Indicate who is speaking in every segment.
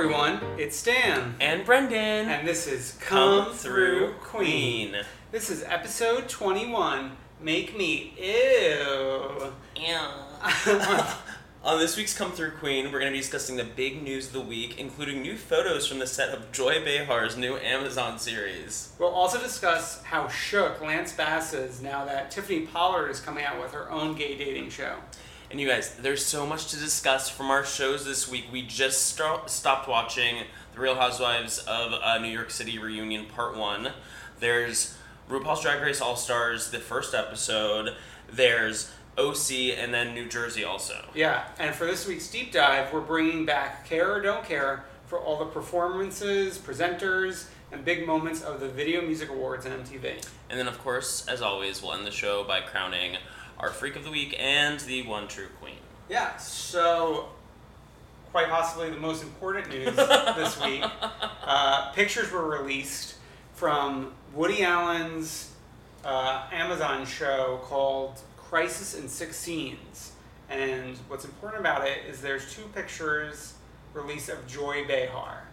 Speaker 1: Everyone, it's Stan,
Speaker 2: And Brendan.
Speaker 1: and this is Come,
Speaker 2: Come
Speaker 1: Through Queen.
Speaker 2: Queen.
Speaker 1: This is episode 21. Make me ew.
Speaker 2: Yeah. On this week's Come Through Queen, we're going to be discussing the big news of the week, including new photos from the set of Joy Behar's new Amazon series.
Speaker 1: We'll also discuss how shook Lance Bass is now that Tiffany Pollard is coming out with her own gay dating show.
Speaker 2: And you guys, there's so much to discuss from our shows this week. We just sto- stopped watching The Real Housewives of uh, New York City Reunion Part 1. There's RuPaul's Drag Race All Stars, the first episode. There's OC, and then New Jersey also.
Speaker 1: Yeah, and for this week's deep dive, we're bringing back Care or Don't Care for all the performances, presenters, and big moments of the Video Music Awards and MTV.
Speaker 2: And then, of course, as always, we'll end the show by crowning our Freak of the Week and the One True Queen.
Speaker 1: Yeah, so quite possibly the most important news this week. Uh, pictures were released from Woody Allen's uh, Amazon show called Crisis in Six Scenes. And what's important about it is there's two pictures released of Joy Behar.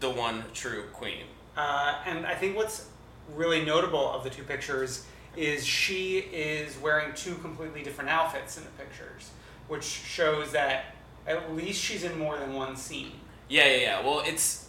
Speaker 2: The One True Queen.
Speaker 1: Uh, and I think what's really notable of the two pictures is she is wearing two completely different outfits in the pictures, which shows that at least she's in more than one scene.
Speaker 2: Yeah, yeah, yeah. Well, it's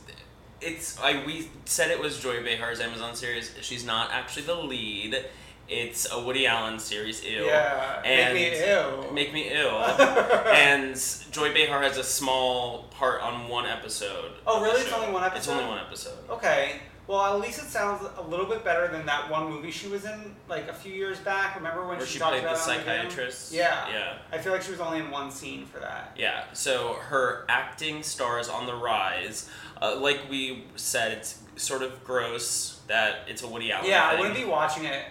Speaker 2: it's I we said it was Joy Behar's Amazon series. She's not actually the lead. It's a Woody Allen series. Ew.
Speaker 1: Yeah,
Speaker 2: And
Speaker 1: make me ill.
Speaker 2: Make me ill. and Joy Behar has a small part on one episode.
Speaker 1: Oh, really? It's only one episode.
Speaker 2: It's only one episode.
Speaker 1: Okay. Well, at least it sounds a little bit better than that one movie she was in like a few years back. Remember when
Speaker 2: Where
Speaker 1: she,
Speaker 2: she
Speaker 1: talked
Speaker 2: played the
Speaker 1: about video?
Speaker 2: psychiatrist?
Speaker 1: Yeah.
Speaker 2: Yeah.
Speaker 1: I feel like she was only in one scene for that.
Speaker 2: Yeah, so her acting stars on the rise. Uh, like we said, it's sort of gross that it's a Woody Allen.
Speaker 1: Yeah, I wouldn't be watching it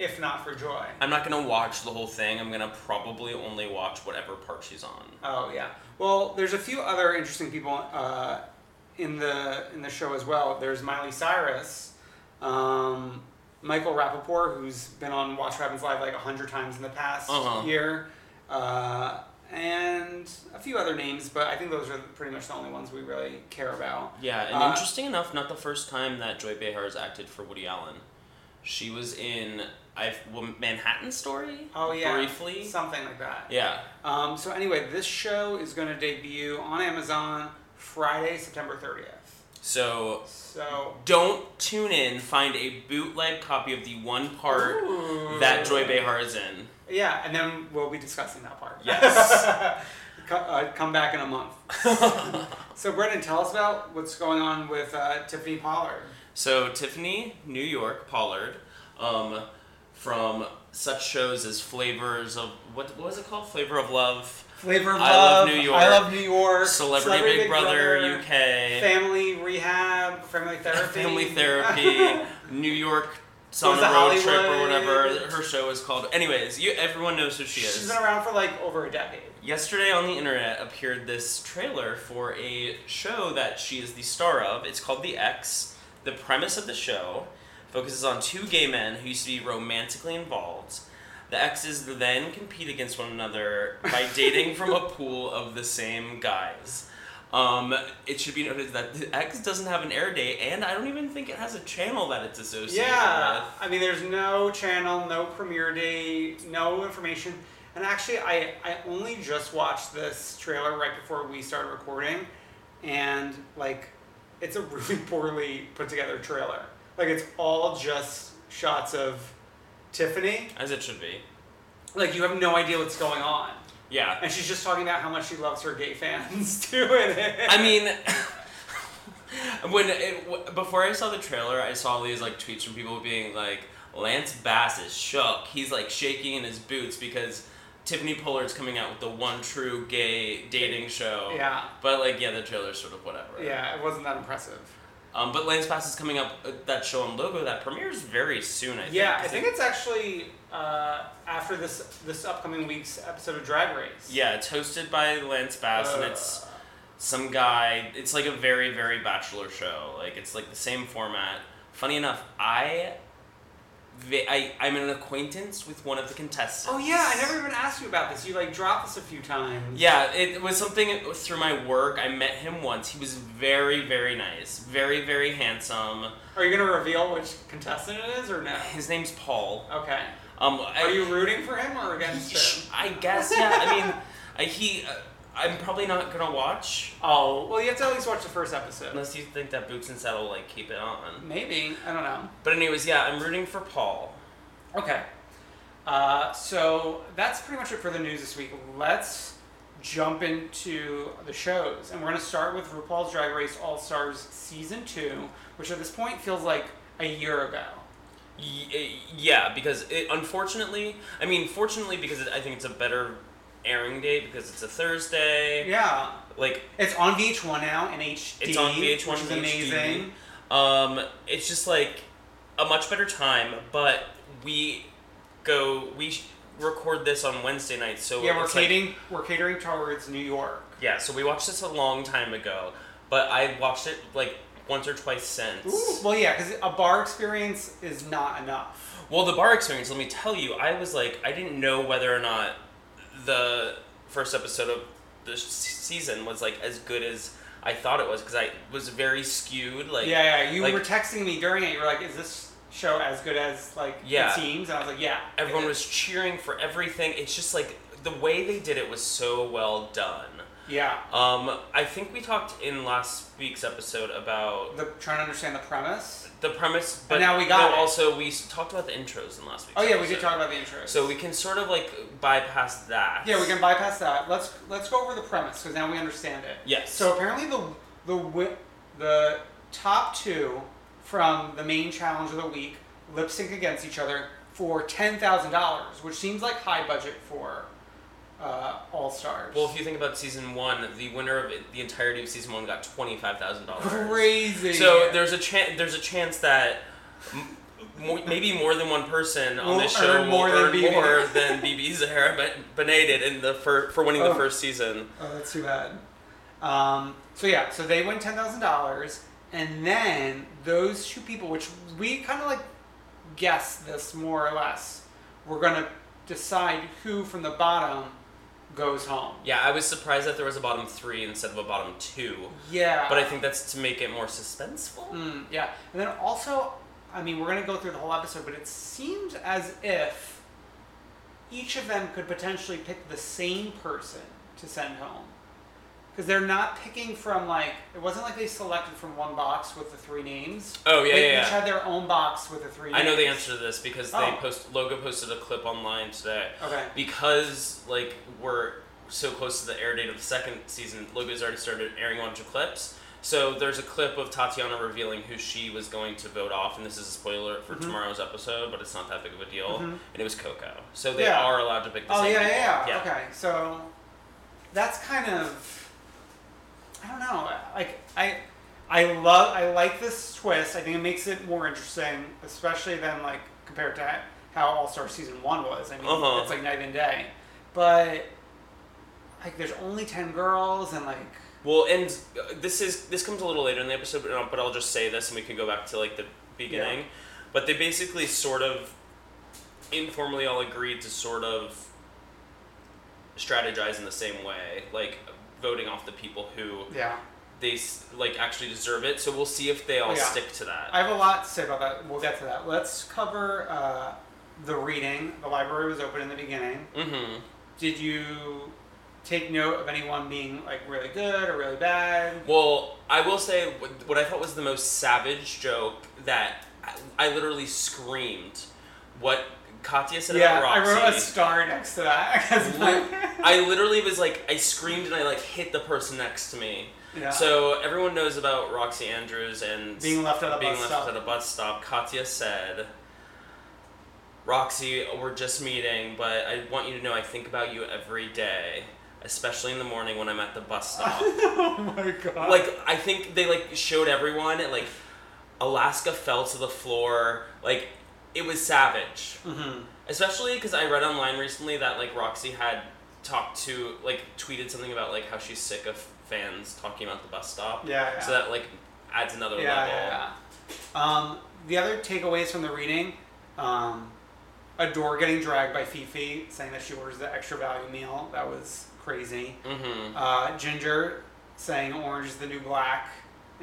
Speaker 1: if not for Joy.
Speaker 2: I'm not gonna watch the whole thing. I'm gonna probably only watch whatever part she's on.
Speaker 1: Oh yeah. Well, there's a few other interesting people uh, in the in the show as well. There's Miley Cyrus, um, Michael Rapaport, who's been on Watch Happens Live like a hundred times in the past
Speaker 2: Uh-huh.
Speaker 1: year, uh, and a few other names. But I think those are pretty much the only ones we really care about.
Speaker 2: Yeah, and
Speaker 1: Uh,
Speaker 2: interesting enough, not the first time that Joy Behar has acted for Woody Allen. She was in I've well, Manhattan Story.
Speaker 1: Oh yeah,
Speaker 2: briefly.
Speaker 1: something like that.
Speaker 2: Yeah,
Speaker 1: Um, so anyway, this show is going to debut on Amazon Friday, September 30th.
Speaker 2: so
Speaker 1: So
Speaker 2: don't tune in. Find a bootleg copy of the one part
Speaker 1: Ooh.
Speaker 2: that Joy Behar is in.
Speaker 1: Yeah, and then we'll be discussing that part.
Speaker 2: Yes.
Speaker 1: Uh, come back in a month. so, Brendan, tell us about what's going on with uh, Tiffany Pollard.
Speaker 2: So Tiffany New York Pollard, um, from such shows as Flavors of what, what was it called? Flavor of Love,
Speaker 1: Flavor of
Speaker 2: I Love
Speaker 1: Love,
Speaker 2: New York,
Speaker 1: I Love New York,
Speaker 2: Celebrity, Big, Brother, UK,
Speaker 1: Family Rehab, Family Therapy,
Speaker 2: Family Therapy, New York. A road trip or whatever her show is called. Anyways, you everyone knows who she is.
Speaker 1: She's been around for like over a decade.
Speaker 2: Yesterday on the internet appeared this trailer for a show that she is the star of. It's called The X. The premise of the show focuses on two gay men who used to be romantically involved. The exes then compete against one another by dating from a pool of the same guys. Um, it should be noted that the X doesn't have an air date, and I don't even think it has a channel that it's associated
Speaker 1: Yeah,
Speaker 2: with.
Speaker 1: I mean, there's no channel, no premiere date, no information. And actually, I, I only just watched this trailer right before we started recording, and like, it's a really poorly put together trailer. Like, it's all just shots of Tiffany.
Speaker 2: As it should be.
Speaker 1: Like, you have no idea what's going on.
Speaker 2: Yeah.
Speaker 1: And she's just talking about how much she loves her gay fans too. in it.
Speaker 2: I mean, when it, w- before I saw the trailer, I saw these like tweets from people being like, Lance Bass is shook. He's like shaking in his boots because Tiffany Pollard's coming out with the one true gay dating show.
Speaker 1: Yeah.
Speaker 2: But like, yeah, the trailer's sort of whatever.
Speaker 1: yeah, it wasn't that impressive.
Speaker 2: Um, but Lance Bass is coming up uh, that show on Logo that premieres very soon. I think.
Speaker 1: Yeah, I think it's actually uh, after this this upcoming week's episode of Drag Race.
Speaker 2: Yeah, it's hosted by Lance Bass, and it's some guy. It's like a very, very bachelor show. Like it's like the same format. Funny enough, I, I, I'm an acquaintance with one of the contestants.
Speaker 1: Oh yeah, I never even asked you about this. You like dropped this a few times.
Speaker 2: Yeah, it was something through my work. I met him once. He was very, very nice, very, very handsome.
Speaker 1: Are you gonna reveal which contestant it is or no?
Speaker 2: His name's Paul.
Speaker 1: Okay.
Speaker 2: Um,
Speaker 1: Are you rooting for him or against him?
Speaker 2: I guess yeah. I mean, I, he. Uh, I'm probably not gonna watch
Speaker 1: Oh well, you have to at least watch the first episode.
Speaker 2: unless you think that Boots and Saddle will like keep it on.
Speaker 1: Maybe I don't know.
Speaker 2: But anyways, yeah, I'm rooting for Paul.
Speaker 1: Okay. Uh, so that's pretty much it for the news this week. Let's jump into the shows. And we're going to start with RuPaul's Drag Race All Stars Season 2, which at this point feels like a year ago.
Speaker 2: Y- yeah, because it, unfortunately, I mean, fortunately, because it, I think it's a better airing date because it's a Thursday.
Speaker 1: Yeah.
Speaker 2: Like
Speaker 1: It's on VH1 now in HD.
Speaker 2: it's on VH1
Speaker 1: which is
Speaker 2: HD.
Speaker 1: amazing.
Speaker 2: Um, it's just like a much better time, but we go we record this on Wednesday night, so
Speaker 1: Yeah, we're
Speaker 2: it's like-
Speaker 1: catering, we're catering towards New York.
Speaker 2: yeah, so we watched this a long time ago, but I watched it like once or twice since.
Speaker 1: Ooh, well, yeah, because a bar experience is not enough.
Speaker 2: Well, the bar experience, let me tell you, I was like, I didn't know whether or not the first episode of the season was like as good as I thought it was because I was very skewed. Like,
Speaker 1: yeah, yeah. You
Speaker 2: like,
Speaker 1: were texting me during it. You were like, "Is this show as good as like
Speaker 2: Yeah.
Speaker 1: it seems?" And I was like, "Yeah."
Speaker 2: everyone was cheering for everything. It's just like the way they did it was so well done.
Speaker 1: Yeah.
Speaker 2: Um, I think we talked in last week's episode about
Speaker 1: The trying to understand the premise.
Speaker 2: The premise, but
Speaker 1: now we got
Speaker 2: no,
Speaker 1: it.
Speaker 2: also we talked about the intros in last week.
Speaker 1: Oh yeah, we did talk about the intro.
Speaker 2: So we can sort of like bypass that.
Speaker 1: yeah, we can bypass that. Let's let's go over the premise because now we understand it.
Speaker 2: Yes.
Speaker 1: So apparently the the the top two from the main challenge of the week lip sync against each other for ten thousand dollars, which seems like high budget for uh, All Stars.
Speaker 2: Well, if you think about season one, the winner of it, the entirety of season one got twenty five thousand dollars.
Speaker 1: crazy.
Speaker 2: So there's a chance. There's a chance that m- maybe more than one person on
Speaker 1: Will
Speaker 2: this show
Speaker 1: earn
Speaker 2: will
Speaker 1: more than
Speaker 2: earn
Speaker 1: BeBe.
Speaker 2: more than BeBe Zahara Benet did in the fir- for winning
Speaker 1: Oh.
Speaker 2: the first season.
Speaker 1: Oh, that's too bad. Um, so yeah, so they win ten thousand dollars, and then those two people, which we kind of like guess this more or less, we're gonna decide who from the bottom goes home.
Speaker 2: Yeah, I was surprised that there was a bottom three instead of a bottom two,
Speaker 1: Yeah.
Speaker 2: but I think that's to make it more suspenseful.
Speaker 1: Mm, yeah, and then also, I mean, we're gonna go through the whole episode, but it seems as if each of them could potentially pick the same person to send home. Because they're not picking from like it wasn't like they selected from one box with the three names.
Speaker 2: Oh yeah,
Speaker 1: they
Speaker 2: yeah.
Speaker 1: each
Speaker 2: yeah.
Speaker 1: had their own box with the three.
Speaker 2: I know the answer to this because they
Speaker 1: Oh.
Speaker 2: post Logo posted a clip online today.
Speaker 1: Okay.
Speaker 2: Because like we're so close to the air date of the second season, Logo's already started airing a bunch of clips. So there's a clip of Tatiana revealing who she was going to vote off, and this is a spoiler for
Speaker 1: Mm-hmm.
Speaker 2: tomorrow's episode, but it's not that big of a deal.
Speaker 1: Mhm.
Speaker 2: And it was Coco, so they
Speaker 1: Yeah.
Speaker 2: are allowed to pick the
Speaker 1: Oh yeah,
Speaker 2: people.
Speaker 1: yeah, yeah. Okay, so that's kind of I don't know. Like I I love I like this twist. I think it makes it more interesting, especially than like compared to how All Star season one was. I mean,
Speaker 2: Uh-huh.
Speaker 1: it's like night and day. But like, there's only ten girls, and like
Speaker 2: Well, and uh, this is this comes a little later in the episode, but, uh, but I'll just say this, and we can go back to like the beginning. But they basically sort of informally all agreed to sort of strategize in the same way, like voting off the people who
Speaker 1: Yeah.
Speaker 2: they like actually deserve it. So we'll see if they all
Speaker 1: Oh, yeah.
Speaker 2: stick to that.
Speaker 1: I have a lot to say about that. We'll get to that. Let's cover uh, the reading. The library was open in the beginning.
Speaker 2: mm-hmm.
Speaker 1: Did you take note of anyone being like really good or really bad?
Speaker 2: Well, I will say what, I thought was the most savage joke that I, I literally screamed. What Katya said
Speaker 1: Yeah,
Speaker 2: about
Speaker 1: I wrote a star next to that.
Speaker 2: I literally was like, I screamed and I like hit the person next to me.
Speaker 1: Yeah.
Speaker 2: So everyone knows about Roxxxy Andrews and
Speaker 1: Being left at a
Speaker 2: being
Speaker 1: bus
Speaker 2: left
Speaker 1: stop.
Speaker 2: at a bus stop. Katya said, "Roxxxy, we're just meeting, but I want you to know I think about you every day, especially in the morning when I'm at the bus stop."
Speaker 1: oh my god.
Speaker 2: like I think they like showed everyone and like Alaska fell to the floor. Like it was savage.
Speaker 1: hmm
Speaker 2: Especially because I read online recently that like Roxxxy had talked to like tweeted something about like how she's sick of fans talking about the bus stop.
Speaker 1: Yeah, yeah.
Speaker 2: So that like adds another
Speaker 1: yeah,
Speaker 2: level.
Speaker 1: yeah, yeah. Um, the other takeaways from the reading, um, Adore getting dragged by Phi Phi, saying that she orders the extra value meal. That was crazy.
Speaker 2: Mm-hmm.
Speaker 1: Uh, Ginger saying orange is the new black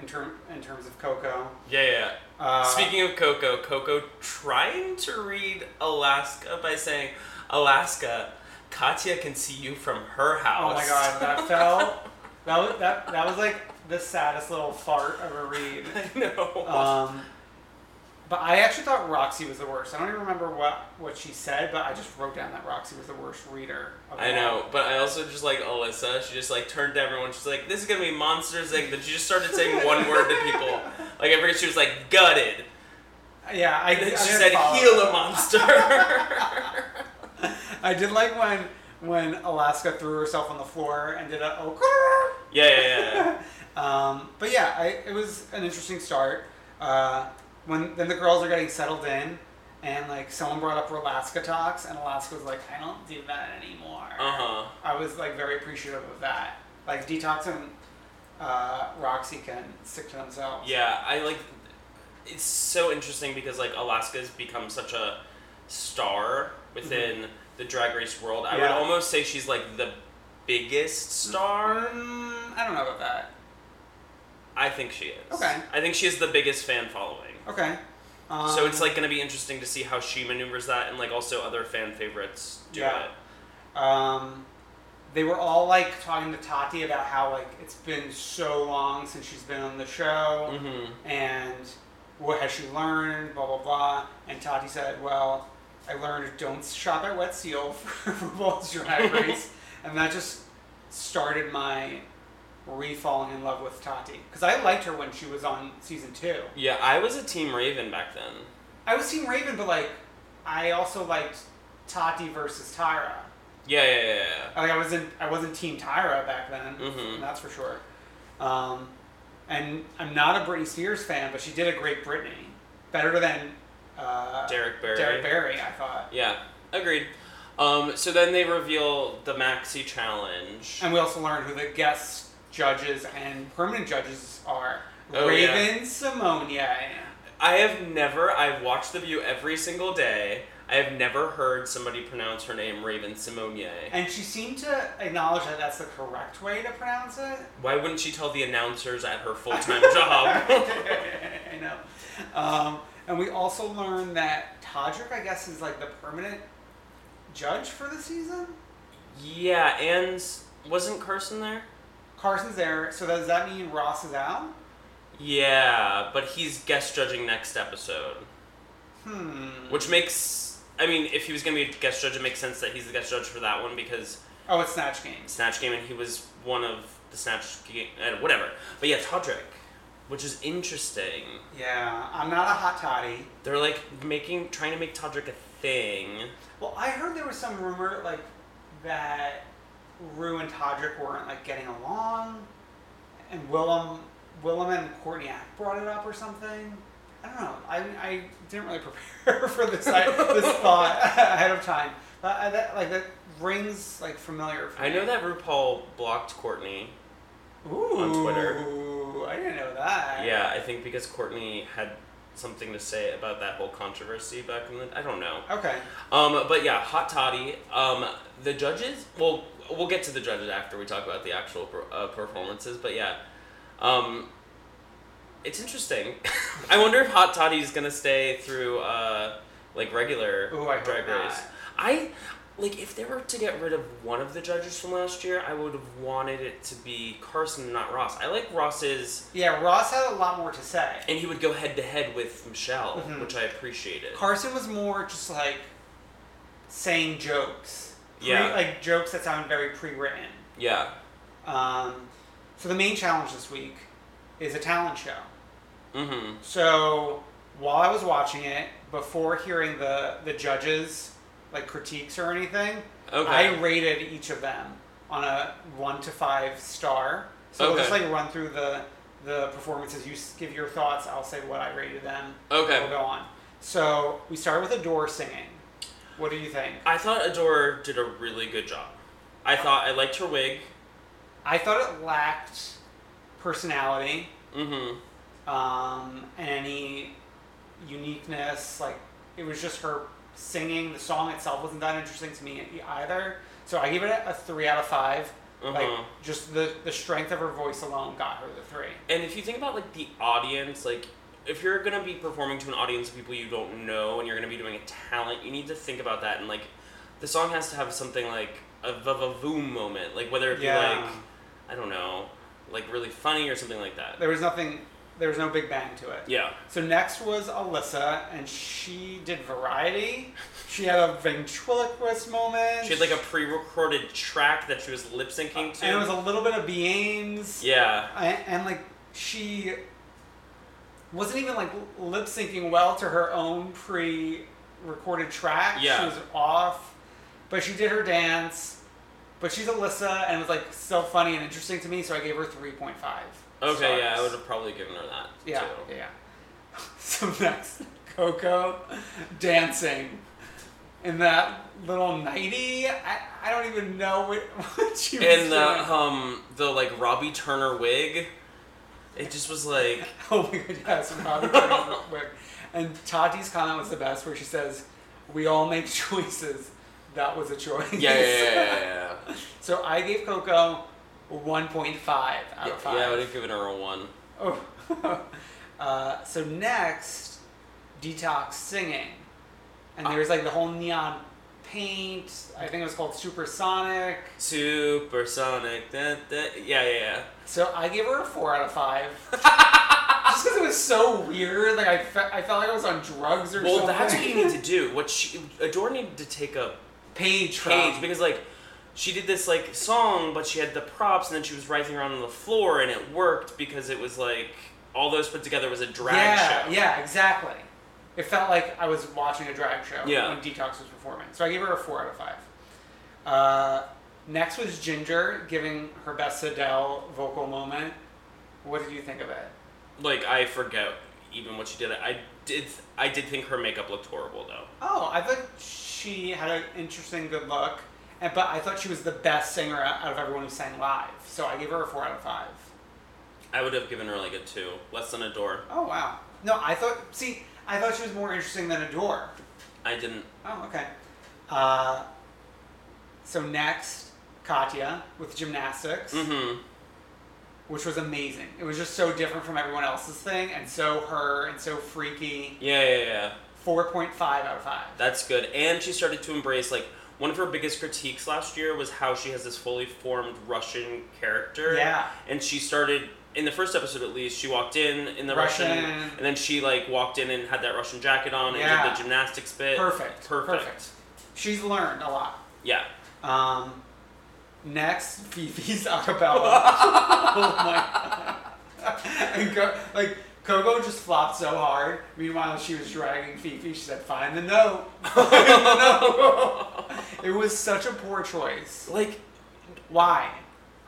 Speaker 1: in term in terms of Coco.
Speaker 2: Yeah, yeah.
Speaker 1: Uh,
Speaker 2: Speaking of Coco, Coco trying to read Alaska by saying, Alaska, Katya can see you from her house.
Speaker 1: Oh my god, that fell. That was that that was like the saddest little fart of a read.
Speaker 2: I know.
Speaker 1: Um, but I actually thought Roxxxy was the worst. I don't even remember what, what she said, but I just wrote down that Roxxxy was the worst reader. Of
Speaker 2: I know, but I also just like Alyssa. She just like turned to everyone. She's like, "This is gonna be monsters." Like, then she just started saying one word to people. Like, every she was like, "Gutted."
Speaker 1: Yeah, I,
Speaker 2: And then
Speaker 1: I
Speaker 2: she said, "Heal a monster."
Speaker 1: I did like when when Alaska threw herself on the floor and did a oh.
Speaker 2: yeah, yeah, yeah.
Speaker 1: Um, but yeah, I, it was an interesting start. Uh, when then the girls are getting settled in, and like someone brought up Alaska talks, and Alaska was like, "I don't do that anymore."
Speaker 2: Uh huh.
Speaker 1: I was like very appreciative of that. Like Detox and uh, Roxxxy can stick to themselves.
Speaker 2: Yeah, I like. It's so interesting because like Alaska's become such a star within the Drag Race world. I would
Speaker 1: Mm-hmm.
Speaker 2: Almost say she's like the biggest star.
Speaker 1: Mm, I don't know about that.
Speaker 2: I think she is.
Speaker 1: Okay.
Speaker 2: I think she has the biggest fan following.
Speaker 1: Okay. Um,
Speaker 2: so it's like going to be interesting to see how she maneuvers that, and like also other fan favorites do
Speaker 1: Yeah.
Speaker 2: it.
Speaker 1: Um, they were all like talking to Tati about how like it's been so long since she's been on the show,
Speaker 2: Mm-hmm.
Speaker 1: and what has she learned? Blah blah blah. And Tati said, "Well, I learned don't shop at Wet Seal for RuPaul's Drag Race," and that just started my re-falling in love with Tati because I liked her when she was on season two.
Speaker 2: Yeah, I was a Team Raven back then.
Speaker 1: I was Team Raven, but like I also liked Tati versus Tyra.
Speaker 2: Yeah, yeah, yeah. yeah.
Speaker 1: Like I wasn't I wasn't Team Tyra back then.
Speaker 2: Mhm.
Speaker 1: That's for sure. Um, and I'm not a Britney Spears fan, but she did a great Britney, better than uh,
Speaker 2: Derrick Barry.
Speaker 1: Derrick Barry, I thought.
Speaker 2: Yeah, agreed. Um, so then they reveal the Maxi Challenge.
Speaker 1: And we also learned who the guest judges and permanent judges are.
Speaker 2: Oh,
Speaker 1: Raven-Symoné.
Speaker 2: I have never, I've watched The View every single day. I have never heard somebody pronounce her name Raven Simonier.
Speaker 1: And she seemed to acknowledge that that's the correct way to pronounce it.
Speaker 2: Why wouldn't she tell the announcers at her full time job?
Speaker 1: I know. Um, and we also learned that Todrick, I guess, is like the permanent judge for the season.
Speaker 2: yeah, and wasn't Carson there?
Speaker 1: Carson's there, so does that mean Ross is out?
Speaker 2: Yeah, but he's guest judging next episode.
Speaker 1: Hmm.
Speaker 2: Which makes, I mean, if he was going to be a guest judge, it makes sense that he's the guest judge for that one because
Speaker 1: Oh, it's Snatch Game.
Speaker 2: Snatch Game and he was one of the Snatch Game, uh, whatever. But yeah, Todrick, which is interesting.
Speaker 1: Yeah, I'm not a hot toddy.
Speaker 2: They're like making, trying to make Todrick a thing.
Speaker 1: Well, I heard there was some rumor like that Ru and Todrick weren't like getting along, and Willam, Willam and Courtney Act brought it up or something. I don't know. I, I didn't really prepare for this I, this thought ahead of time. But I, that like that rings like familiar. For
Speaker 2: I
Speaker 1: me.
Speaker 2: know that RuPaul blocked Courtney.
Speaker 1: Ooh,
Speaker 2: on Twitter.
Speaker 1: I didn't know that.
Speaker 2: Yeah, I think because Courtney had something to say about that whole controversy back in the. I don't know.
Speaker 1: Okay.
Speaker 2: Um, but yeah, hot toddy. Um, the judges. Well, we'll get to the judges after we talk about the actual per- uh, performances. But yeah, um, it's interesting. I wonder if hot toddy is gonna stay through uh, like regular
Speaker 1: Ooh, I
Speaker 2: drag
Speaker 1: not.
Speaker 2: race. I like if they were to get rid of one of the judges from last year, I would have wanted it to be Carson, not Ross. I like Ross's,
Speaker 1: Yeah, Ross had a lot more to say.
Speaker 2: and he would go head to head with Michelle,
Speaker 1: Mhm.
Speaker 2: which I appreciated.
Speaker 1: Carson was more just like saying jokes. Pre-
Speaker 2: Yeah.
Speaker 1: Like jokes that sound very pre-written.
Speaker 2: yeah.
Speaker 1: Um, so the main challenge this week is a talent show.
Speaker 2: Mm-hmm.
Speaker 1: So while I was watching it, before hearing the the judges like critiques or anything,
Speaker 2: Okay.
Speaker 1: I rated each of them on a one to five star. So we'll just
Speaker 2: Okay.
Speaker 1: like run through the the performances. You give your thoughts. I'll say what I rated them.
Speaker 2: Okay.
Speaker 1: We'll go on. So we started with Adore singing. What do you think?
Speaker 2: I thought Adore did a really good job. I thought I liked her wig.
Speaker 1: I thought it lacked personality
Speaker 2: Mm-hmm.
Speaker 1: um, and any uniqueness. Like it was just her singing. The song itself wasn't that interesting to me either. So I give it a, three out of 5 Like
Speaker 2: Uh-huh.
Speaker 1: just the the strength of her voice alone got her the three.
Speaker 2: And if you think about like the audience, like if you're gonna be performing to an audience of people you don't know and you're gonna be doing a talent, you need to think about that and like the song has to have something like a vavavoom moment, like whether it be
Speaker 1: Yeah.
Speaker 2: like I don't know, like really funny or something like that.
Speaker 1: There was nothing. There was no big bang to it.
Speaker 2: Yeah.
Speaker 1: So next was Alyssa, and she did variety. She had a ventriloquist moment.
Speaker 2: She had like a pre-recorded track that she was lip syncing to.
Speaker 1: and it was a little bit of Beames.
Speaker 2: yeah.
Speaker 1: and, and like she wasn't even like lip syncing well to her own pre-recorded track.
Speaker 2: Yeah.
Speaker 1: she was off, but she did her dance. But she's Alyssa, and it was like so funny and interesting to me, so I gave her three point five.
Speaker 2: Okay, yeah, I would have probably given her that
Speaker 1: Yeah,
Speaker 2: too.
Speaker 1: yeah. So next, Coco dancing in that little nighty. I, I don't even know what, what she was doing.
Speaker 2: the um the like Robbie Turner wig, it just was like
Speaker 1: Oh my god, yes, Robbie Turner wig. And Tati's comment was the best, where she says, "We all make choices. That was a choice."
Speaker 2: yeah yeah yeah yeah. yeah.
Speaker 1: so I gave Coco one point five out
Speaker 2: Yeah,
Speaker 1: of five.
Speaker 2: yeah, I would have given her a one.
Speaker 1: Oh. uh, so next, detox singing, and there's like the whole neon paint. I think it was called Supersonic.
Speaker 2: Supersonic. Da, da, yeah, yeah, yeah.
Speaker 1: So I gave her a four out of five. Just because it was so weird, like I, fe- I felt like I was on drugs or
Speaker 2: Well,
Speaker 1: something.
Speaker 2: Well, that's what you need to do. What she Adore needed to take a
Speaker 1: page from.
Speaker 2: page because like she did this like song, but she had the props, and then she was writhing around on the floor, and it worked because it was like all those put together was a drag
Speaker 1: yeah,
Speaker 2: show.
Speaker 1: yeah, exactly. It felt like I was watching a drag show
Speaker 2: Yeah.
Speaker 1: when Detox was performing. So I gave her a four out of five. Uh, next was Ginger giving her best Adele vocal moment. What did you think of it?
Speaker 2: Like I forget even what she did. I did. I did think her makeup looked horrible though.
Speaker 1: Oh, I thought she had an interesting, good look, and but I thought she was the best singer out out of everyone who sang live. So I gave her a four out of five.
Speaker 2: I would have given her like a two, less than Adore.
Speaker 1: Oh wow. No, I thought. See, I thought she was more interesting than Adore.
Speaker 2: I didn't.
Speaker 1: Oh, okay. Uh, so next, Katya with gymnastics,
Speaker 2: Mm-hmm.
Speaker 1: which was amazing. It was just so different from everyone else's thing, and so her and so freaky.
Speaker 2: Yeah, yeah, yeah.
Speaker 1: Four point five out of five.
Speaker 2: That's good. And she started to embrace like one of her biggest critiques last year was how she has this fully formed Russian character.
Speaker 1: Yeah.
Speaker 2: And she started in the first episode at least, she walked in in the
Speaker 1: Russian.
Speaker 2: Russian, and then she like walked in and had that Russian jacket on and
Speaker 1: Yeah.
Speaker 2: did the gymnastics bit.
Speaker 1: Perfect.
Speaker 2: Perfect.
Speaker 1: Perfect. She's learned a lot.
Speaker 2: Yeah.
Speaker 1: Um, next, Phi Phi's acapella. oh my god! and go, like Coco just flopped so hard. Meanwhile, she was dragging Phi Phi. She said, "Find the note." Find the note. it was such a poor choice.
Speaker 2: Like
Speaker 1: Why?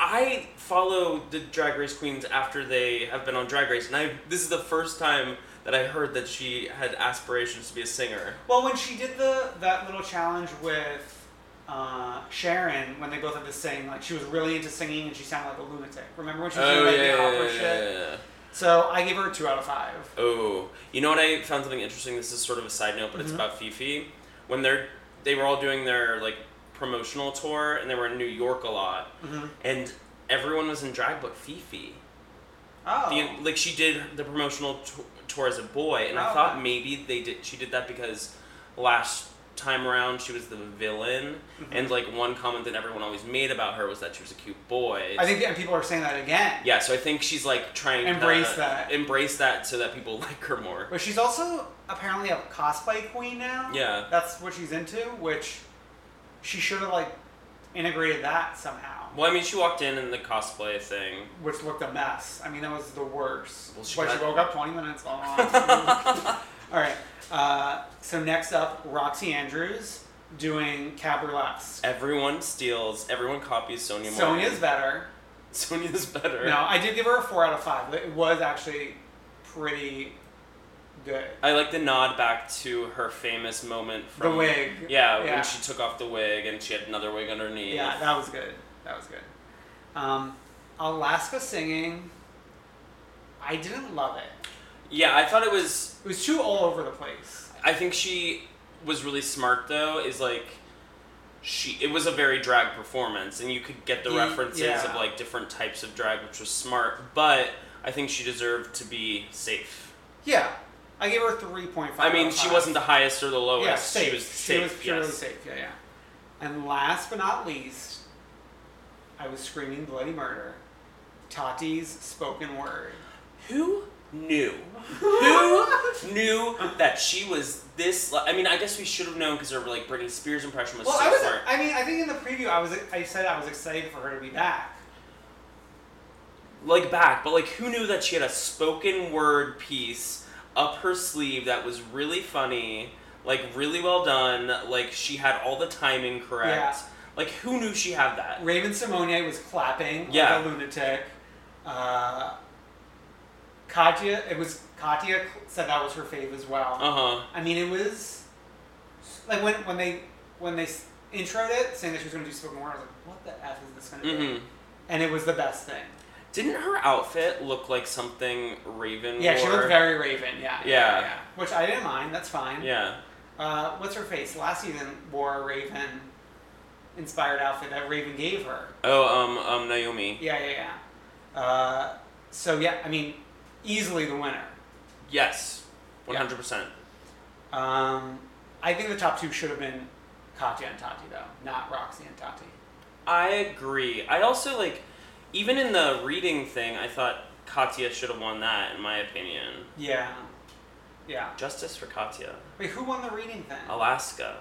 Speaker 2: I follow the Drag Race queens after they have been on Drag Race, and I this is the first time that I heard that she had aspirations to be a singer.
Speaker 1: Well, when she did the that little challenge with uh, Sharon, when they both had to sing, like she was really into singing and she sounded like a lunatic. Remember when she was doing like the opera shit? So I gave her a two out of five.
Speaker 2: Oh, you know what? I found something interesting. This is sort of a side note, but it's about Phi Phi. When they're they were all doing their like promotional tour, and they were in New York a lot, and everyone was in drag but Phi Phi.
Speaker 1: Oh.
Speaker 2: The, like she did the promotional t- tour as a boy, and I
Speaker 1: Oh,
Speaker 2: thought
Speaker 1: okay.
Speaker 2: maybe they did. She did that because last time around she was the villain,
Speaker 1: Mm-hmm.
Speaker 2: and like one comment that everyone always made about her was that she was a cute boy.
Speaker 1: I think and people are saying that again.
Speaker 2: Yeah, so I think she's like trying
Speaker 1: Embrace
Speaker 2: to
Speaker 1: that.
Speaker 2: embrace that so that people like her more.
Speaker 1: But she's also apparently a cosplay queen now.
Speaker 2: Yeah.
Speaker 1: That's what she's into, which she should have like integrated that somehow.
Speaker 2: Well, I mean, she walked in in the cosplay thing.
Speaker 1: Which looked a mess. I mean, that was the worst.
Speaker 2: Well, she
Speaker 1: but she woke up 20 minutes long. All right. Uh, so next up, Roxxxy Andrews doing Cabriolet.
Speaker 2: Everyone steals. Everyone copies Sonia.
Speaker 1: Sonia's better.
Speaker 2: Sonia's better.
Speaker 1: No, I did give her a four out of five. It was actually pretty good.
Speaker 2: I like the nod back to her famous moment from
Speaker 1: the wig.
Speaker 2: Yeah,
Speaker 1: Yeah.
Speaker 2: when she took off the wig and she had another wig underneath.
Speaker 1: Yeah, that was good. That was good. Um, Alaska singing. I didn't love it.
Speaker 2: Yeah, I thought it was.
Speaker 1: It was too all over the place.
Speaker 2: I think she was really smart though. Is like. She, it was a very drag performance, and you could get the references
Speaker 1: yeah.
Speaker 2: of like different types of drag, which was smart. But I think she deserved to be safe.
Speaker 1: Yeah, I gave her three point five.
Speaker 2: I mean, she wasn't the highest or the lowest.
Speaker 1: Yeah, safe.
Speaker 2: She was safe.
Speaker 1: She was purely
Speaker 2: yes.
Speaker 1: safe. Yeah, yeah. And last but not least, I was screaming bloody murder. Tati's spoken word.
Speaker 2: Who knew? Who knew that she was this? I mean, I guess we should have known because her like Britney Spears impression was
Speaker 1: Well,
Speaker 2: so
Speaker 1: I was.
Speaker 2: smart.
Speaker 1: I mean, I think in the preview, I was. I said I was excited for her to be back.
Speaker 2: like back, but like who knew that she had a spoken word piece up her sleeve that was really funny, like really well done. Like she had all the timing correct.
Speaker 1: Yeah.
Speaker 2: Like who knew she had that?
Speaker 1: Raven Simone was clapping
Speaker 2: Yeah.
Speaker 1: like a lunatic. Uh, Katya, it was Katya said that was her fave as well.
Speaker 2: Uh huh.
Speaker 1: I mean, it was like when when they when they introed it, saying that she was going to do spoken word. I was like, what the f is this going to
Speaker 2: hmm
Speaker 1: be? And it was the best thing.
Speaker 2: Didn't her outfit look like something Raven
Speaker 1: Yeah, she looked very Raven. Yeah,
Speaker 2: Yeah.
Speaker 1: Which I didn't mind. That's fine.
Speaker 2: Yeah.
Speaker 1: Uh, what's her face? Last season wore a Raven inspired outfit that Raven gave her.
Speaker 2: Oh, um, um, Naomi.
Speaker 1: Yeah, yeah, yeah. Uh, so yeah, I mean, easily the winner.
Speaker 2: Yes. One hundred percent.
Speaker 1: Um, I think the top two should have been Katya and Tati though, not Roxxxy and Tati.
Speaker 2: I agree. I also like, even in the reading thing, I thought Katya should have won that, in my opinion.
Speaker 1: Yeah, yeah.
Speaker 2: Justice for Katya.
Speaker 1: Wait, who won the reading thing?
Speaker 2: Alaska.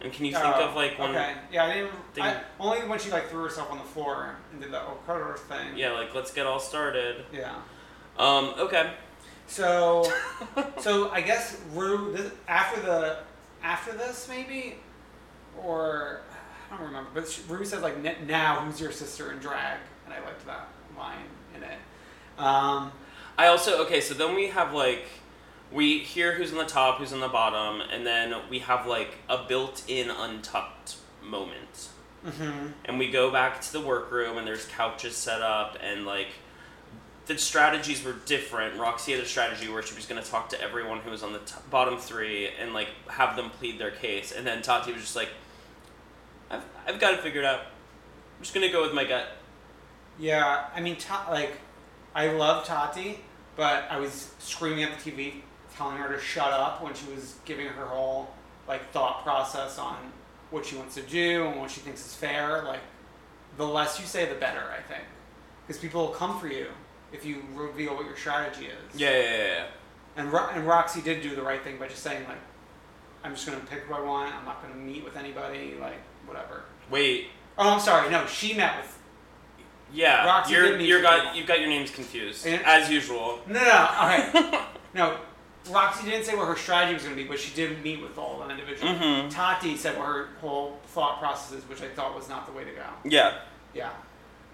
Speaker 2: And can you think
Speaker 1: Oh,
Speaker 2: of like one?
Speaker 1: Okay, yeah, I didn't.
Speaker 2: thing-
Speaker 1: I, only when she like threw herself on the floor and did the Okoro thing.
Speaker 2: Yeah, like let's get all started.
Speaker 1: Yeah.
Speaker 2: Um. Okay.
Speaker 1: So, so I guess Ru this, after the after this maybe, or I don't remember, but she, Ru says like now who's your sister in drag, and I liked that line in it. Um,
Speaker 2: I also okay. So then we have like, we hear who's on the top, who's on the bottom, and then we have like a built-in untucked moment.
Speaker 1: mhm.
Speaker 2: and we go back to the workroom and there's couches set up and like the strategies were different roxxxy had a strategy where she was going to talk to everyone who was on the t- bottom three and like have them plead their case and then tati was just like i've, I've got it figured out i'm just going to go with my gut
Speaker 1: Yeah, I mean, Ta- like, I love Tati, but I was screaming at the TV, telling her to shut up when she was giving her whole like thought process on what she wants to do and what she thinks is fair. Like, the less you say, the better. I think, because people will come for you if you reveal what your strategy is.
Speaker 2: yeah yeah yeah, yeah.
Speaker 1: And Ro- and Roxxxy did do the right thing by just saying like, I'm just gonna pick who I want. I'm not gonna meet with anybody. Like, whatever.
Speaker 2: wait
Speaker 1: Oh, I'm sorry. No, she met with
Speaker 2: yeah
Speaker 1: Roxxxy
Speaker 2: you're
Speaker 1: did meet
Speaker 2: you're got you've got your names confused
Speaker 1: Yeah.
Speaker 2: as usual
Speaker 1: No, no, no. All right. no, Roxxxy didn't say what her strategy was going to be, but she did meet with all of them individually.
Speaker 2: Mhm.
Speaker 1: Tati said what her whole thought process is, which I thought was not the way to go.
Speaker 2: yeah
Speaker 1: Yeah.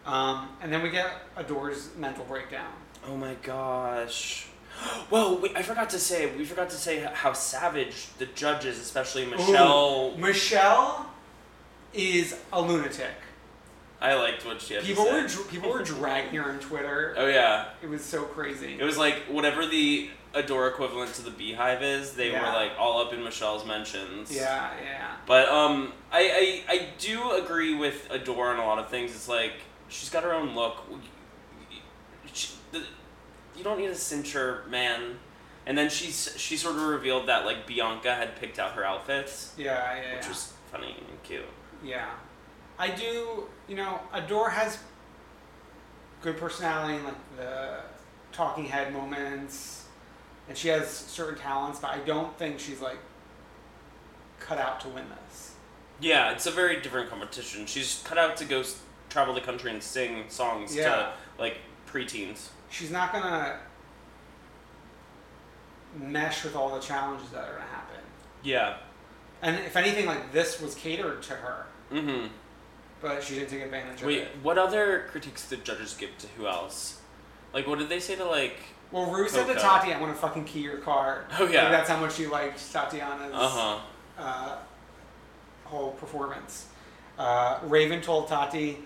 Speaker 1: Um, and then we get Adore's mental breakdown.
Speaker 2: Oh my gosh. Well, we, I forgot to say, we forgot to say how savage the judges, especially Michelle.
Speaker 1: Ooh, Michelle is a lunatic.
Speaker 2: I liked what she had
Speaker 1: People
Speaker 2: to
Speaker 1: were
Speaker 2: say.
Speaker 1: dr- people were dragging her on Twitter.
Speaker 2: oh yeah,
Speaker 1: It was so crazy.
Speaker 2: it was like whatever the Adore equivalent to the Beehive is. They were like all up in Michelle's mentions.
Speaker 1: yeah, yeah.
Speaker 2: But um, I, I I do agree with Adore on a lot of things. It's like she's got her own look. She, the, you don't need a cincher, man. And then she's she sort of revealed that like Bianca had picked out her outfits,
Speaker 1: Yeah, yeah,
Speaker 2: which
Speaker 1: yeah.
Speaker 2: was funny and cute.
Speaker 1: Yeah. I do, you know, Adore has good personality and like the talking head moments and she has certain talents, but I don't think she's like cut out to win this.
Speaker 2: Yeah, it's a very different competition. She's cut out to go s- travel the country and sing songs
Speaker 1: Yeah.
Speaker 2: to like preteens.
Speaker 1: She's not gonna mesh with all the challenges that are gonna happen.
Speaker 2: Yeah.
Speaker 1: And if anything, like this was catered to her,
Speaker 2: Mm-hmm.
Speaker 1: but she didn't take advantage
Speaker 2: Wait,
Speaker 1: of it.
Speaker 2: Wait, what other critiques did judges give to who else? Like, what did they say to like?
Speaker 1: Well, Ru said to
Speaker 2: Coco.
Speaker 1: Tati, "I want to fucking key your car."
Speaker 2: Oh, yeah.
Speaker 1: Like, that's how much she liked Tatiana's.
Speaker 2: Uh huh.
Speaker 1: uh, whole performance. Uh, Raven told Tati,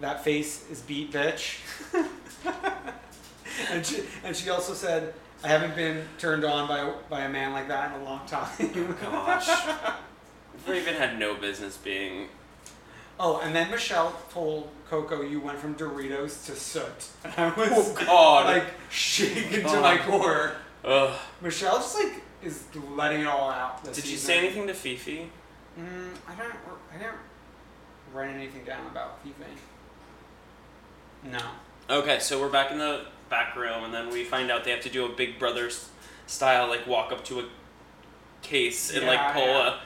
Speaker 1: "That face is beat, bitch." and she and she also said, "I haven't been turned on by a, by a man like that in a long time."
Speaker 2: Gosh. Raven had no business being.
Speaker 1: Oh, and then Michelle told Coco, "You went from Doritos to soot." And I was
Speaker 2: Oh, God.
Speaker 1: like shaken to my core.
Speaker 2: Ugh.
Speaker 1: Michelle just like is letting it all out. This
Speaker 2: Did you say anything to Phi Phi?
Speaker 1: Mm, I don't. I didn't write anything down about Phi Phi. No.
Speaker 2: Okay, so we're back in the back room, and then we find out they have to do a Big Brother style, like walk up to a case and
Speaker 1: Yeah,
Speaker 2: like pull
Speaker 1: yeah. A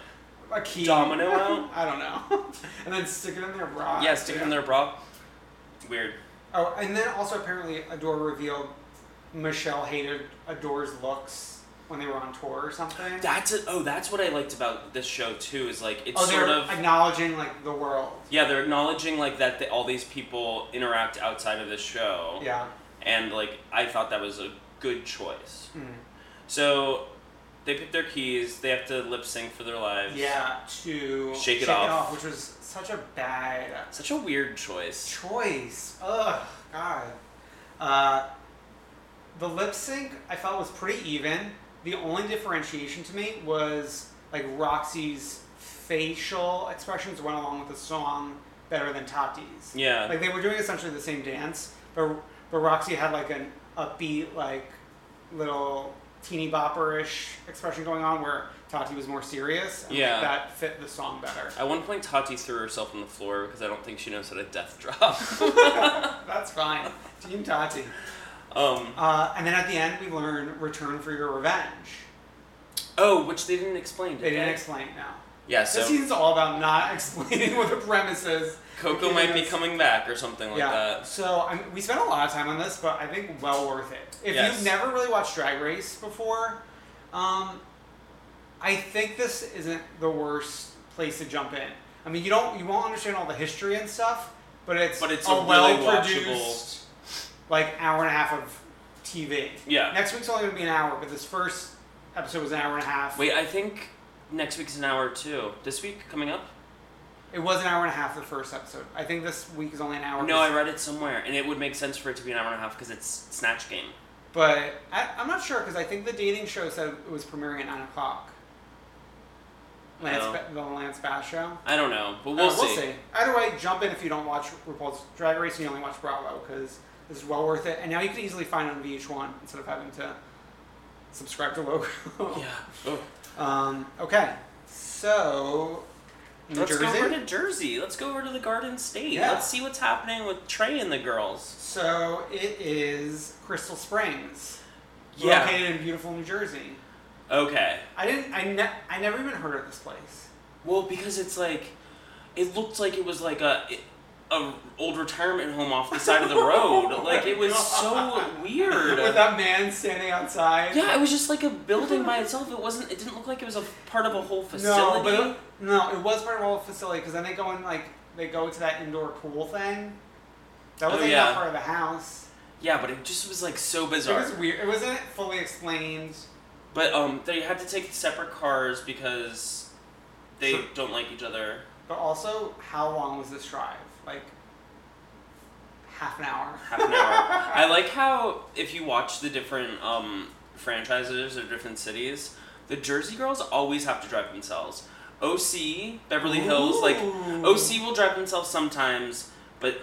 Speaker 1: key.
Speaker 2: Domino out?
Speaker 1: I don't know. and then stick it in their bra.
Speaker 2: a yeah, stick it in their bra. Weird.
Speaker 1: Oh, and then also apparently Adore revealed Michelle hated Adore's looks when they were on tour or something.
Speaker 2: That's it. Oh, that's what I liked about this show too. Is like it's
Speaker 1: oh,
Speaker 2: sort of
Speaker 1: acknowledging like the world.
Speaker 2: yeah, they're acknowledging like that the, all these people interact outside of the show.
Speaker 1: Yeah.
Speaker 2: And like I thought that was a good choice.
Speaker 1: Mm.
Speaker 2: So they pick their keys. They have to lip sync for their lives.
Speaker 1: Yeah. To
Speaker 2: Shake It Off.
Speaker 1: which was such a bad
Speaker 2: Such a weird choice.
Speaker 1: choice. Ugh, God. Uh, the lip sync I felt was pretty even. The only differentiation to me was like Roxxxy's facial expressions went along with the song better than Tati's.
Speaker 2: Yeah.
Speaker 1: Like they were doing essentially the same dance, but but Roxxxy had like an upbeat like little teeny bopperish expression going on where Tati was more serious. And
Speaker 2: Yeah.
Speaker 1: like, that fit the song better.
Speaker 2: At one point, Tati threw herself on the floor because I don't think she knows how to death drop.
Speaker 1: That's fine. Team Tati.
Speaker 2: um.
Speaker 1: Uh, and then at the end, we learn return for your revenge.
Speaker 2: Oh, which they didn't explain. Did
Speaker 1: They didn't explain now.
Speaker 2: Yeah.
Speaker 1: This
Speaker 2: So
Speaker 1: season's all about not explaining what the premise is.
Speaker 2: Coco might be coming back or something like
Speaker 1: yeah.
Speaker 2: that.
Speaker 1: So I mean, we spent a lot of time on this, but I think well worth it. If
Speaker 2: Yes.
Speaker 1: you've never really watched Drag Race before, um, I think this isn't the worst place to jump in. I mean, you don't you won't understand all the history and stuff, but it's
Speaker 2: But it's
Speaker 1: a,
Speaker 2: a
Speaker 1: well produced, like hour and a half of TV.
Speaker 2: Yeah.
Speaker 1: Next week's only gonna be an hour, but this first episode was an hour and a half.
Speaker 2: Wait, I think next week's an hour too. This week coming up?
Speaker 1: It was an hour and a half the first episode. I think this week is only an hour.
Speaker 2: No, I read it somewhere, and it would make sense for it to be an hour and a half because it's Snatch Game.
Speaker 1: But I, I'm not sure because I think the dating show said it was premiering at nine o'clock. Lance,
Speaker 2: Oh.
Speaker 1: Ba- the Lance Bass show.
Speaker 2: I don't know, but we'll,
Speaker 1: Uh,
Speaker 2: see.
Speaker 1: Either way, jump in if you don't watch RuPaul's Drag Race and you only watch Bravo because this is well worth it. And now you can easily find it on VH1 instead of having to subscribe to Logo.
Speaker 2: Yeah. Oh.
Speaker 1: Um, okay, so New
Speaker 2: Let's
Speaker 1: Jersey.
Speaker 2: go over to Jersey. Let's go over to the Garden State.
Speaker 1: Yeah.
Speaker 2: Let's see what's happening with Trey and the girls.
Speaker 1: So it is Crystal Springs,
Speaker 2: Yeah.
Speaker 1: located in beautiful New Jersey.
Speaker 2: Okay.
Speaker 1: I didn't. I ne- I never even heard of this place.
Speaker 2: Well, because it's like, it looked like it was like a, a old retirement home off the side of the road. like it was so weird.
Speaker 1: With that man standing outside.
Speaker 2: Yeah, it was just like a building by itself. It wasn't. It didn't look like it was a part of a whole facility.
Speaker 1: No, but it, no, it was part of a whole facility because then they go in like they go to that indoor pool thing. That
Speaker 2: Oh,
Speaker 1: wasn't
Speaker 2: yeah.
Speaker 1: part of the house.
Speaker 2: yeah, but it just was like so bizarre.
Speaker 1: It was weird. It wasn't fully explained.
Speaker 2: But um, they had to take separate cars because they
Speaker 1: Sure.
Speaker 2: don't like each other.
Speaker 1: But also, how long was this drive? Like, half an hour.
Speaker 2: half an hour. I like how if you watch the different um, franchises or different cities, the Jersey girls always have to drive themselves. OC, Beverly Hills, like
Speaker 1: Ooh.
Speaker 2: OC will drive themselves sometimes, but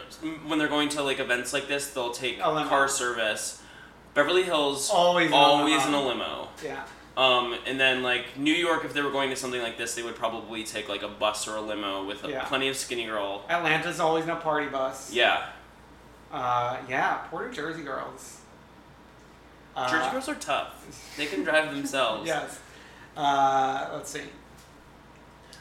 Speaker 2: when they're going to like events like this, they'll take
Speaker 1: A limo.
Speaker 2: car service. Beverly Hills
Speaker 1: Always in a
Speaker 2: always in a limo.
Speaker 1: Yeah.
Speaker 2: Um, and then like New York, if they were going to something like this, they would probably take like a bus or a limo with a,
Speaker 1: Yeah.
Speaker 2: plenty of skinny girl.
Speaker 1: Atlanta's always in a party bus.
Speaker 2: Yeah,
Speaker 1: Uh, yeah, poor New Jersey girls. Uh,
Speaker 2: Jersey girls are tough. They can drive themselves.
Speaker 1: Yes. Uh, let's see.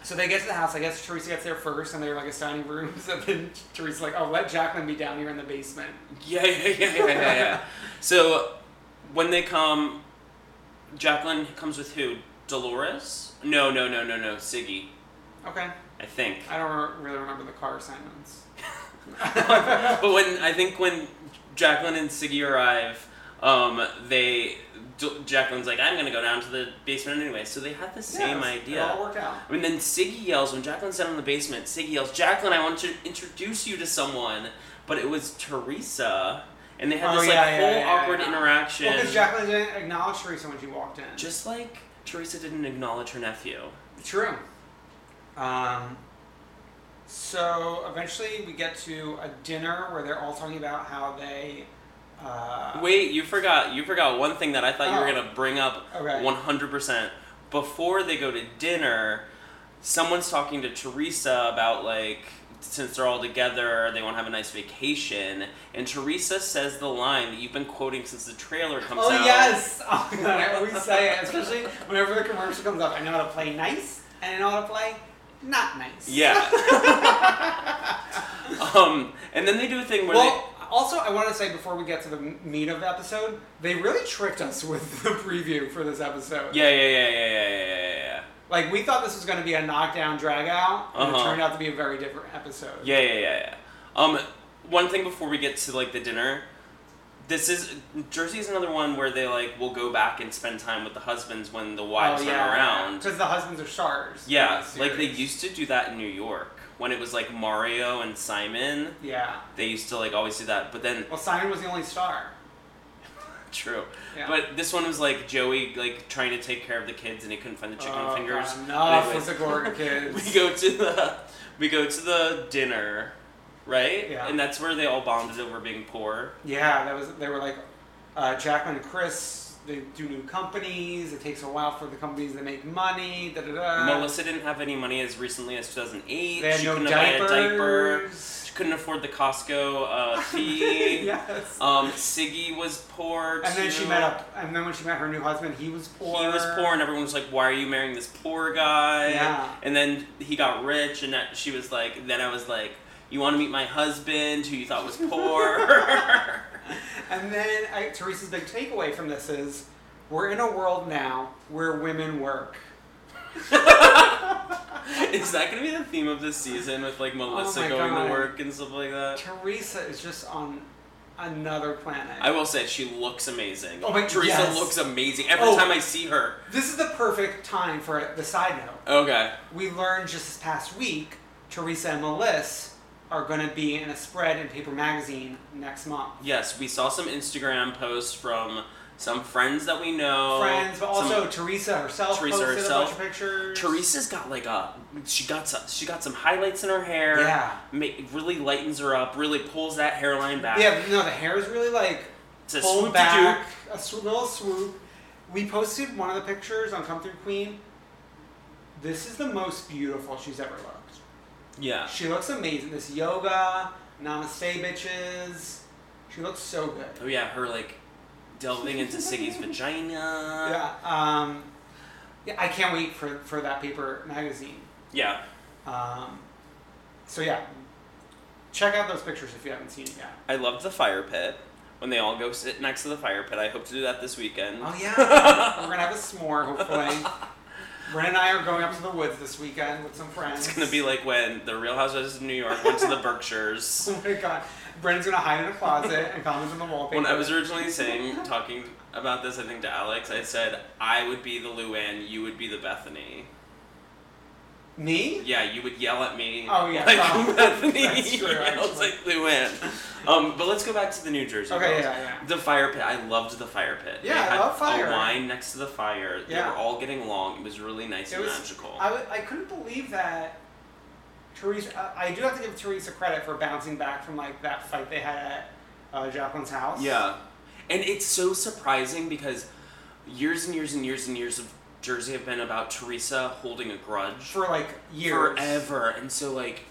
Speaker 1: So they get to the house. I guess Teresa gets there first, and they're like assigning rooms. And then Teresa's like, "Oh, let Jacqueline be down here in the basement."
Speaker 2: Yeah, yeah, yeah, yeah, yeah, yeah. so when they come, Jacqueline comes with who? Dolores? No, no, no, no, no. Siggy,
Speaker 1: Okay.
Speaker 2: I think.
Speaker 1: I don't re- really remember the car assignments.
Speaker 2: but when I think when Jacqueline and Siggy arrive, um, they D- Jacqueline's like, I'm gonna go down to the basement anyway. So they had the same
Speaker 1: Yes,
Speaker 2: idea.
Speaker 1: It all worked out.
Speaker 2: I mean, then Siggy yells when Jacqueline's down in the basement. Siggy yells, "Jacqueline, I want to introduce you to someone." But it was Teresa, and they had
Speaker 1: Oh,
Speaker 2: this like
Speaker 1: yeah,
Speaker 2: whole
Speaker 1: yeah,
Speaker 2: awkward interaction.
Speaker 1: Well, because Jacqueline didn't acknowledge Teresa when she walked in.
Speaker 2: Just like Teresa didn't acknowledge her nephew.
Speaker 1: True. Um, so eventually we get to a dinner where they're all talking about how they. Uh,
Speaker 2: Wait, you forgot. You forgot one thing that I thought you were
Speaker 1: Oh.
Speaker 2: gonna bring up. One hundred percent. Before they go to dinner, someone's talking to Teresa about like since they're all together, they want to have a nice vacation. And Teresa says the line that you've been quoting since the trailer comes
Speaker 1: Oh
Speaker 2: out.
Speaker 1: Oh yes! Oh god, I always say it, especially whenever the commercial comes up. I know how to play nice, and I know how to play not nice.
Speaker 2: Yeah. um, and then they do a thing where
Speaker 1: Well, also, I want to say before we get to the meat of the episode, they really tricked us with the preview for this episode.
Speaker 2: Yeah, yeah, yeah, yeah, yeah, yeah, yeah.
Speaker 1: Like we thought this was going to be a knockdown, drag out, and
Speaker 2: Uh-huh.
Speaker 1: it turned out to be a very different episode.
Speaker 2: Yeah, yeah, yeah, yeah. Um, one thing before we get to like the dinner, this is Jersey is another one where they like will go back and spend time with the husbands when the wives
Speaker 1: oh,
Speaker 2: aren't around.
Speaker 1: because the husbands are stars.
Speaker 2: Yeah,
Speaker 1: this
Speaker 2: like they used to do that in New York when it was like Mario and Simon.
Speaker 1: Yeah.
Speaker 2: They used to like always do that, but then
Speaker 1: Well, Simon was the only star.
Speaker 2: True.
Speaker 1: Yeah.
Speaker 2: But this one was like Joey like trying to take care of the kids and he couldn't find the chicken
Speaker 1: oh,
Speaker 2: fingers.
Speaker 1: God, enough with the Gorga kids.
Speaker 2: we go to the we go to the dinner, right?
Speaker 1: Yeah.
Speaker 2: And that's where they all bonded over being poor.
Speaker 1: Yeah, that was. They were like, uh, Jacqueline and Chris. They do new companies. It takes a while for the companies to make money. Da da da.
Speaker 2: Melissa didn't have any money as recently as 2008.
Speaker 1: They had
Speaker 2: she
Speaker 1: no
Speaker 2: couldn't buy a diaper.
Speaker 1: Diapers.
Speaker 2: She couldn't afford the Costco uh, fee.
Speaker 1: yes.
Speaker 2: Um, Siggy was poor.
Speaker 1: and then she met up. And then when she met her new husband, he was poor.
Speaker 2: He was poor, and everyone was like, "Why are you marrying this poor guy?"
Speaker 1: Yeah.
Speaker 2: And then he got rich, and that, she was like, "Then I was like, you want to meet my husband, who you thought was poor?"
Speaker 1: And then I, Teresa's big takeaway from this is, we're in a world now where women work.
Speaker 2: Is that gonna be the theme of this season with like oh Melissa
Speaker 1: Oh
Speaker 2: going
Speaker 1: God.
Speaker 2: to work and stuff like that?
Speaker 1: Teresa is just on another planet.
Speaker 2: I will say she looks amazing.
Speaker 1: Oh my- god.
Speaker 2: Teresa
Speaker 1: yes.
Speaker 2: looks amazing every
Speaker 1: Oh.
Speaker 2: time I see her.
Speaker 1: this is the perfect time for the side note.
Speaker 2: Okay.
Speaker 1: We learned just this past week, Teresa and Melissa are going to be in a spread in Paper Magazine next month.
Speaker 2: Yes, we saw some Instagram posts from some friends that we know.
Speaker 1: Friends, but
Speaker 2: some-
Speaker 1: also Teresa herself
Speaker 2: Teresa
Speaker 1: posted
Speaker 2: herself.
Speaker 1: a bunch of pictures.
Speaker 2: Teresa's got like a she got some, she got some highlights in her hair.
Speaker 1: Yeah.
Speaker 2: ma- really lightens her up. Really pulls that hairline back.
Speaker 1: Yeah, no, the hair is really like
Speaker 2: It's a
Speaker 1: pulled
Speaker 2: swoop
Speaker 1: back, a sw- little swoop. We posted one of the pictures on Come Through Queen. This is the most beautiful she's ever looked.
Speaker 2: Yeah.
Speaker 1: She looks amazing. This yoga, namaste bitches. She looks so good.
Speaker 2: Oh yeah, her like delving into Siggy's vagina.
Speaker 1: Yeah. Um, yeah, I can't wait for, for that paper magazine.
Speaker 2: Yeah.
Speaker 1: Um, so yeah, check out those pictures if you haven't seen it yet.
Speaker 2: I loved the fire pit when they all go sit next to the fire pit. I hope to do that this weekend.
Speaker 1: Oh yeah, we're gonna have a s'more hopefully. Bren and I are going up to the woods this weekend with some friends.
Speaker 2: It's gonna be like when the Real Housewives of New York went to the Berkshires.
Speaker 1: Oh my god, Brendan's gonna hide in a closet and comment on the wallpaper.
Speaker 2: When I was originally saying, talking about this, I think to Alex, I said I would be the Luann, you would be the Bethenny.
Speaker 1: Me?
Speaker 2: Yeah, you would yell at me.
Speaker 1: Oh, yeah,
Speaker 2: like.
Speaker 1: That's
Speaker 2: Bethenny
Speaker 1: true,
Speaker 2: yells at Luann. Um, but let's go back to the New Jersey.
Speaker 1: Okay,
Speaker 2: girls.
Speaker 1: yeah, yeah.
Speaker 2: The fire pit. I loved the fire pit.
Speaker 1: Yeah, I love fire.
Speaker 2: A wine next to the fire.
Speaker 1: Yeah.
Speaker 2: They were all getting along. It was really nice
Speaker 1: It
Speaker 2: and
Speaker 1: was.
Speaker 2: magical.
Speaker 1: I, w- I couldn't believe that. Teresa, I, I do have to give Teresa credit for bouncing back from like that fight they had at uh, Jacqueline's house.
Speaker 2: Yeah. And it's so surprising because years and years and years and years of Jersey have been about Teresa holding a grudge
Speaker 1: For like years.
Speaker 2: forever. And so like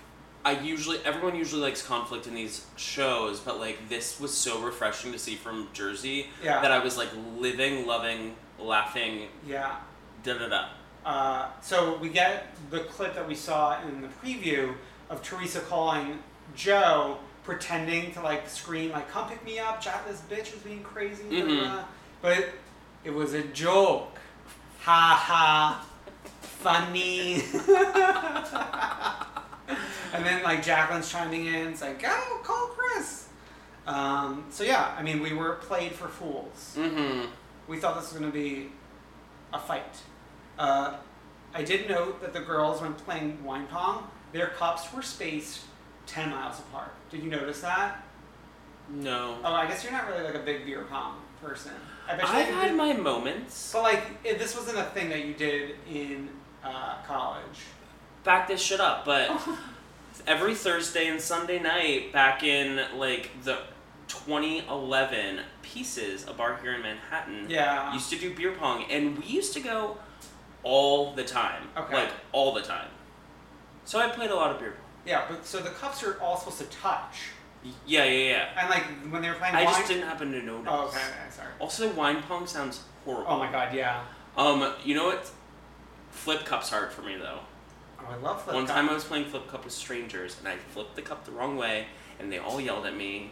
Speaker 2: I usually everyone usually likes conflict in these shows, but like this was so refreshing to see from Jersey
Speaker 1: Yeah.
Speaker 2: that I was like living, loving, laughing,
Speaker 1: Yeah.
Speaker 2: da da da.
Speaker 1: Uh, so we get the clip that we saw in the preview of Teresa calling Joe, pretending to like scream like "Come pick me up, Jack! This bitch is being crazy."
Speaker 2: Mhm.
Speaker 1: But it, it was a joke. Ha ha. Funny. and then like Jacqueline's chiming in. It's like, "Go call Chris." Um, so yeah, I mean, we were played for fools
Speaker 2: Mm-hmm.
Speaker 1: we thought this was going to be a fight. Uh, I did note that the girls, when playing wine pong, their cups were spaced 10 miles apart. Did you notice that?
Speaker 2: No.
Speaker 1: Oh, I guess you're not really like a big beer pong person. I bet you
Speaker 2: I've had
Speaker 1: did-
Speaker 2: my moments.
Speaker 1: But like, it, this wasn't a thing that you did in uh, college.
Speaker 2: back this shit up, but every Thursday and Sunday night back in like the 2011 Pieces, a bar here in Manhattan,
Speaker 1: Yeah.
Speaker 2: used to do beer pong, and we used to go all the time,
Speaker 1: Okay.
Speaker 2: like all the time. So I played a lot of beer pong.
Speaker 1: Yeah, but so the cups are all supposed to touch.
Speaker 2: Yeah, yeah, yeah.
Speaker 1: And like when they were playing
Speaker 2: I
Speaker 1: wine.
Speaker 2: just didn't happen to notice.
Speaker 1: Oh, okay, sorry.
Speaker 2: Also, wine pong sounds horrible.
Speaker 1: Oh my god, yeah.
Speaker 2: Um, you know what? Flip cup's hard for me though.
Speaker 1: Oh, I love flip
Speaker 2: One
Speaker 1: cup.
Speaker 2: time I was playing flip cup with strangers, and I flipped the cup the wrong way, and they all yelled at me,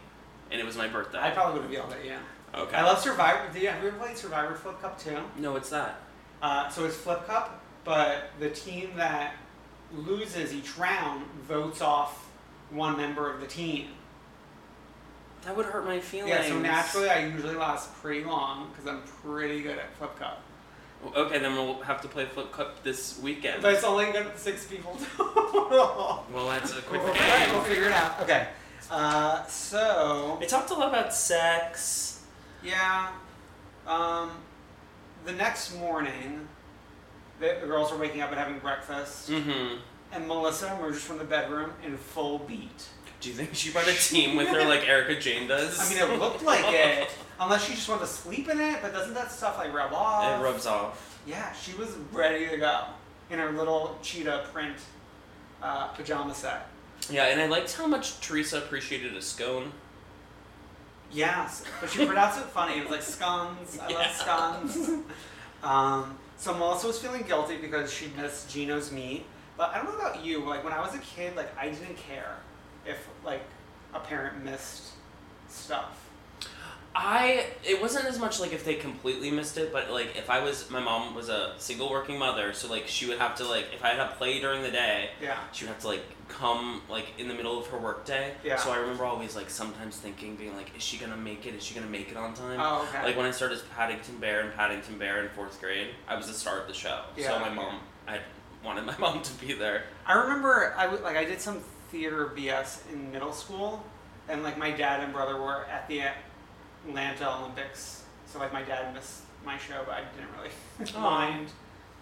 Speaker 2: and it was my birthday.
Speaker 1: I probably would have yelled at you.
Speaker 2: okay.
Speaker 1: I love Survivor. Do you, have you ever played Survivor Flip Cup too?
Speaker 2: No, it's that.
Speaker 1: Uh, so it's Flip Cup, but the team that loses each round votes off one member of the team.
Speaker 2: That would hurt my feelings.
Speaker 1: Yeah, so naturally I usually last pretty long because I'm pretty good at Flip Cup.
Speaker 2: Okay, then we'll have to play flip cup this weekend.
Speaker 1: But it's only good six people total.
Speaker 2: well, that's a quick
Speaker 1: All right, we'll figure it out. Okay. Uh, so
Speaker 2: They talked a lot about sex.
Speaker 1: yeah, um, the next morning, the, the girls are waking up and having breakfast,
Speaker 2: Mm-hmm.
Speaker 1: and Melissa emerges from the bedroom in full beat.
Speaker 2: Do you think she brought a team with her like Erika Jayne does?
Speaker 1: I mean, it looked like it, unless she just wanted to sleep in it. But doesn't that stuff like rub off?
Speaker 2: It rubs off.
Speaker 1: Yeah, she was ready to go in her little cheetah print uh, pajama set.
Speaker 2: Yeah, and I liked how much Teresa appreciated a scone.
Speaker 1: Yes, but she pronounced it funny. It was like scones. I love scones. um, so Melissa was feeling guilty because she missed Gino's meet. But I don't know about you. Like when I was a kid, like I didn't care if like a parent missed stuff.
Speaker 2: I it wasn't as much like if they completely missed it, but like if I was my mom was a single working mother, so like she would have to like if I had a play during the day,
Speaker 1: Yeah.
Speaker 2: she would have to like come like in the middle of her work day.
Speaker 1: Yeah.
Speaker 2: So I remember always like sometimes thinking, being like, is she gonna make it? Is she gonna make it on time?
Speaker 1: Oh, okay.
Speaker 2: Like when I started as Paddington Bear and Paddington Bear in fourth grade, I was the star of the show.
Speaker 1: Yeah.
Speaker 2: So my mom, I wanted my mom to be there.
Speaker 1: I remember I w- like I did some theater BS in middle school, and like my dad and brother were at the Atlanta Olympics, so like my dad missed my show, but I didn't really mind.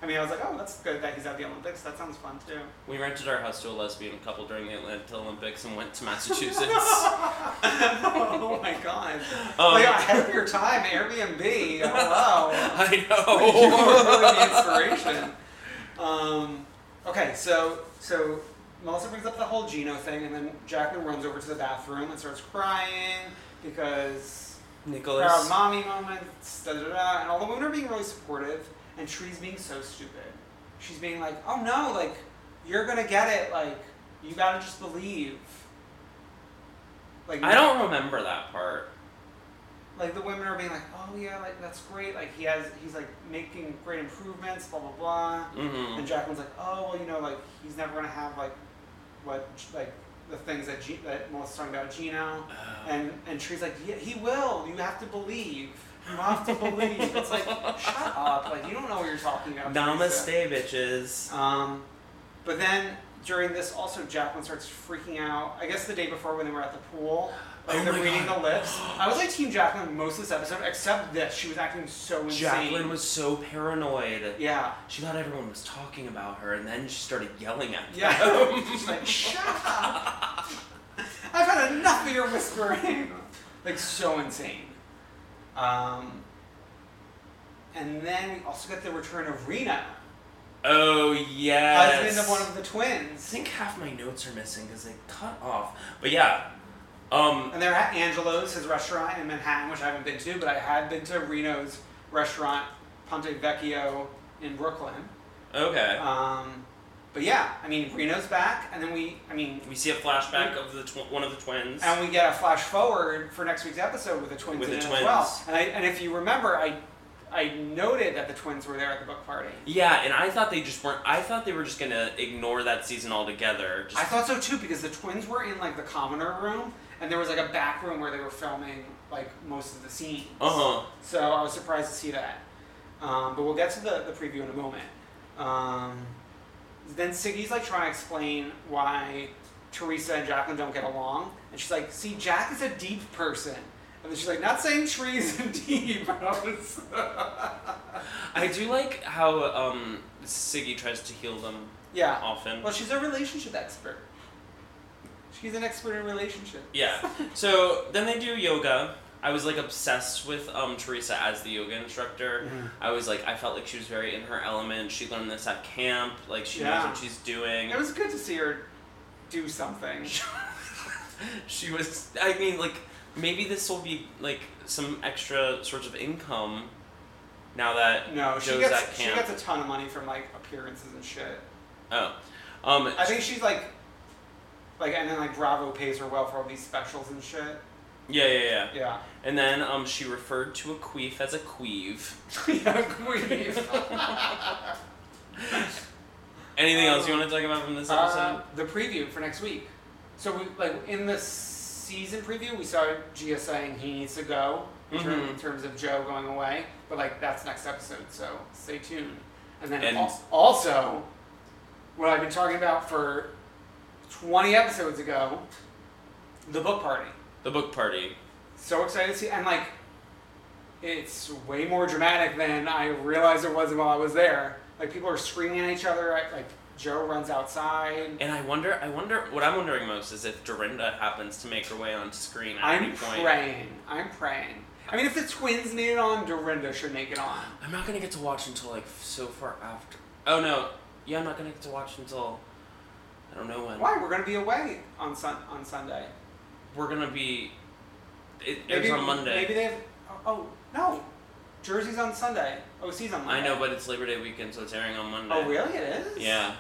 Speaker 1: I mean, I was like, oh, that's good that he's at the Olympics. That sounds fun too.
Speaker 2: We rented our house to a lesbian couple during the Atlanta Olympics and went to Massachusetts.
Speaker 1: oh my god!
Speaker 2: Um,
Speaker 1: like ahead of your time, Airbnb. Hello.
Speaker 2: I know.
Speaker 1: you were really the inspiration. Um, okay, so so Melissa brings up the whole Gino thing, and then Jacqueline runs over to the bathroom and starts crying because
Speaker 2: Nicholas.
Speaker 1: proud mommy moments, da da da, and all the women are being really supportive, and Tre's being so stupid. She's being like, "Oh no, like you're gonna get it, like you gotta just believe." Like
Speaker 2: I don't remember that part.
Speaker 1: like the women are being like, oh yeah, like that's great. Like he has, he's like making great improvements, blah blah blah.
Speaker 2: Mm-hmm.
Speaker 1: And Jacqueline's like, oh well, you know, like he's never gonna have like what like the things that G- that Melissa's talking about Gino. And and Tre's like, yeah, he will. You have to believe. You have to believe. It's like, shut up. Like you don't know what you're talking about. Teresa.
Speaker 2: Namaste, bitches.
Speaker 1: Um, But then during this, also Jacqueline starts freaking out. I guess the day before when they were at the pool, like
Speaker 2: Oh
Speaker 1: they're
Speaker 2: my
Speaker 1: reading
Speaker 2: God.
Speaker 1: the lips. I was like Team Jacqueline most of this episode, except this. She was acting so insane.
Speaker 2: Jacqueline was so paranoid.
Speaker 1: Yeah.
Speaker 2: She thought everyone was talking about her, and then she started yelling at them.
Speaker 1: Yeah. She's like, shut up. I've had enough of your whispering. like so insane. Um, and then we also get the return of Reno,
Speaker 2: Oh yes.
Speaker 1: husband of one of the twins.
Speaker 2: I think half my notes are missing because they cut off. But yeah, um,
Speaker 1: And they're at Angelo's, his restaurant in Manhattan, which I haven't been to, but I had been to Reno's restaurant, Ponte Vecchio in Brooklyn.
Speaker 2: okay.
Speaker 1: Um, but yeah, I mean, Reno's back, and then we, I mean,
Speaker 2: we see a flashback of the tw- one of the twins.
Speaker 1: and we get a flash forward for next week's episode with the twins
Speaker 2: With
Speaker 1: in
Speaker 2: the
Speaker 1: it as well.
Speaker 2: twins.
Speaker 1: And, I, and if you remember, I, I noted that the twins were there at the book party.
Speaker 2: yeah, and I thought they just weren't. I thought they were just gonna ignore that season altogether. Just,
Speaker 1: I thought so too because the twins were in like the commoner room, and there was like a back room where they were filming like most of the scenes.
Speaker 2: Uh huh.
Speaker 1: So I was surprised to see that. Um, but we'll get to the, the preview in a moment. Um, then Siggy's like trying to explain why Teresa and Jacqueline don't get along. And she's like, see, Jack is a deep person. And then she's like, not saying trees and deep. And I was-
Speaker 2: I do like how um, Siggy tries to heal them
Speaker 1: yeah.
Speaker 2: often.
Speaker 1: Well, she's a relationship expert. She's an expert in relationships.
Speaker 2: Yeah. So then they do yoga. I was like obsessed with um, Teresa as the yoga instructor.
Speaker 1: Mhm.
Speaker 2: I was like, I felt like she was very in her element. She learned this at camp. Like she knows what she's doing.
Speaker 1: It was good to see her do something.
Speaker 2: she was. I mean, like maybe this will be like some extra sorts of income. Now that
Speaker 1: No, she
Speaker 2: Joe's
Speaker 1: gets
Speaker 2: at
Speaker 1: she gets a ton of money from like appearances and shit.
Speaker 2: oh, um,
Speaker 1: I think she's like, like, and then like Bravo pays her well for all these specials and shit.
Speaker 2: Yeah, yeah, yeah.
Speaker 1: Yeah.
Speaker 2: And then um, she referred to a queef as a queeve.
Speaker 1: yeah, queen.
Speaker 2: Anything else you want to talk about from this episode?
Speaker 1: Uh, the preview for next week. So we like in the season preview, we saw Gia saying he needs to go in, term-
Speaker 2: Mhm.
Speaker 1: in terms of Joe going away, but like that's next episode, so stay tuned. And then
Speaker 2: And-
Speaker 1: al- also, what I've been talking about for twenty episodes ago, the book party.
Speaker 2: The book party.
Speaker 1: So excited to see, and like, it's way more dramatic than I realized it was while I was there. Like people are screaming at each other. I- Like Joe runs outside.
Speaker 2: And I wonder, I wonder, what I'm wondering most is if Dorinda happens to make her way onto screen at any point.
Speaker 1: I'm praying. I'm praying. I mean, if the twins made it on, Dorinda should make it on.
Speaker 2: I'm not gonna get to watch until like so far after. Oh no, yeah, I'm not gonna get to watch until I don't know when.
Speaker 1: Why? We're gonna be away on sun on Sunday.
Speaker 2: We're gonna be. It airs on Monday.
Speaker 1: Maybe they have. Oh, oh no, Jersey's on Sunday. OC's on
Speaker 2: I
Speaker 1: Monday.
Speaker 2: know, but it's Labor Day weekend, so it's airing on Monday.
Speaker 1: Oh really? It is.
Speaker 2: Yeah,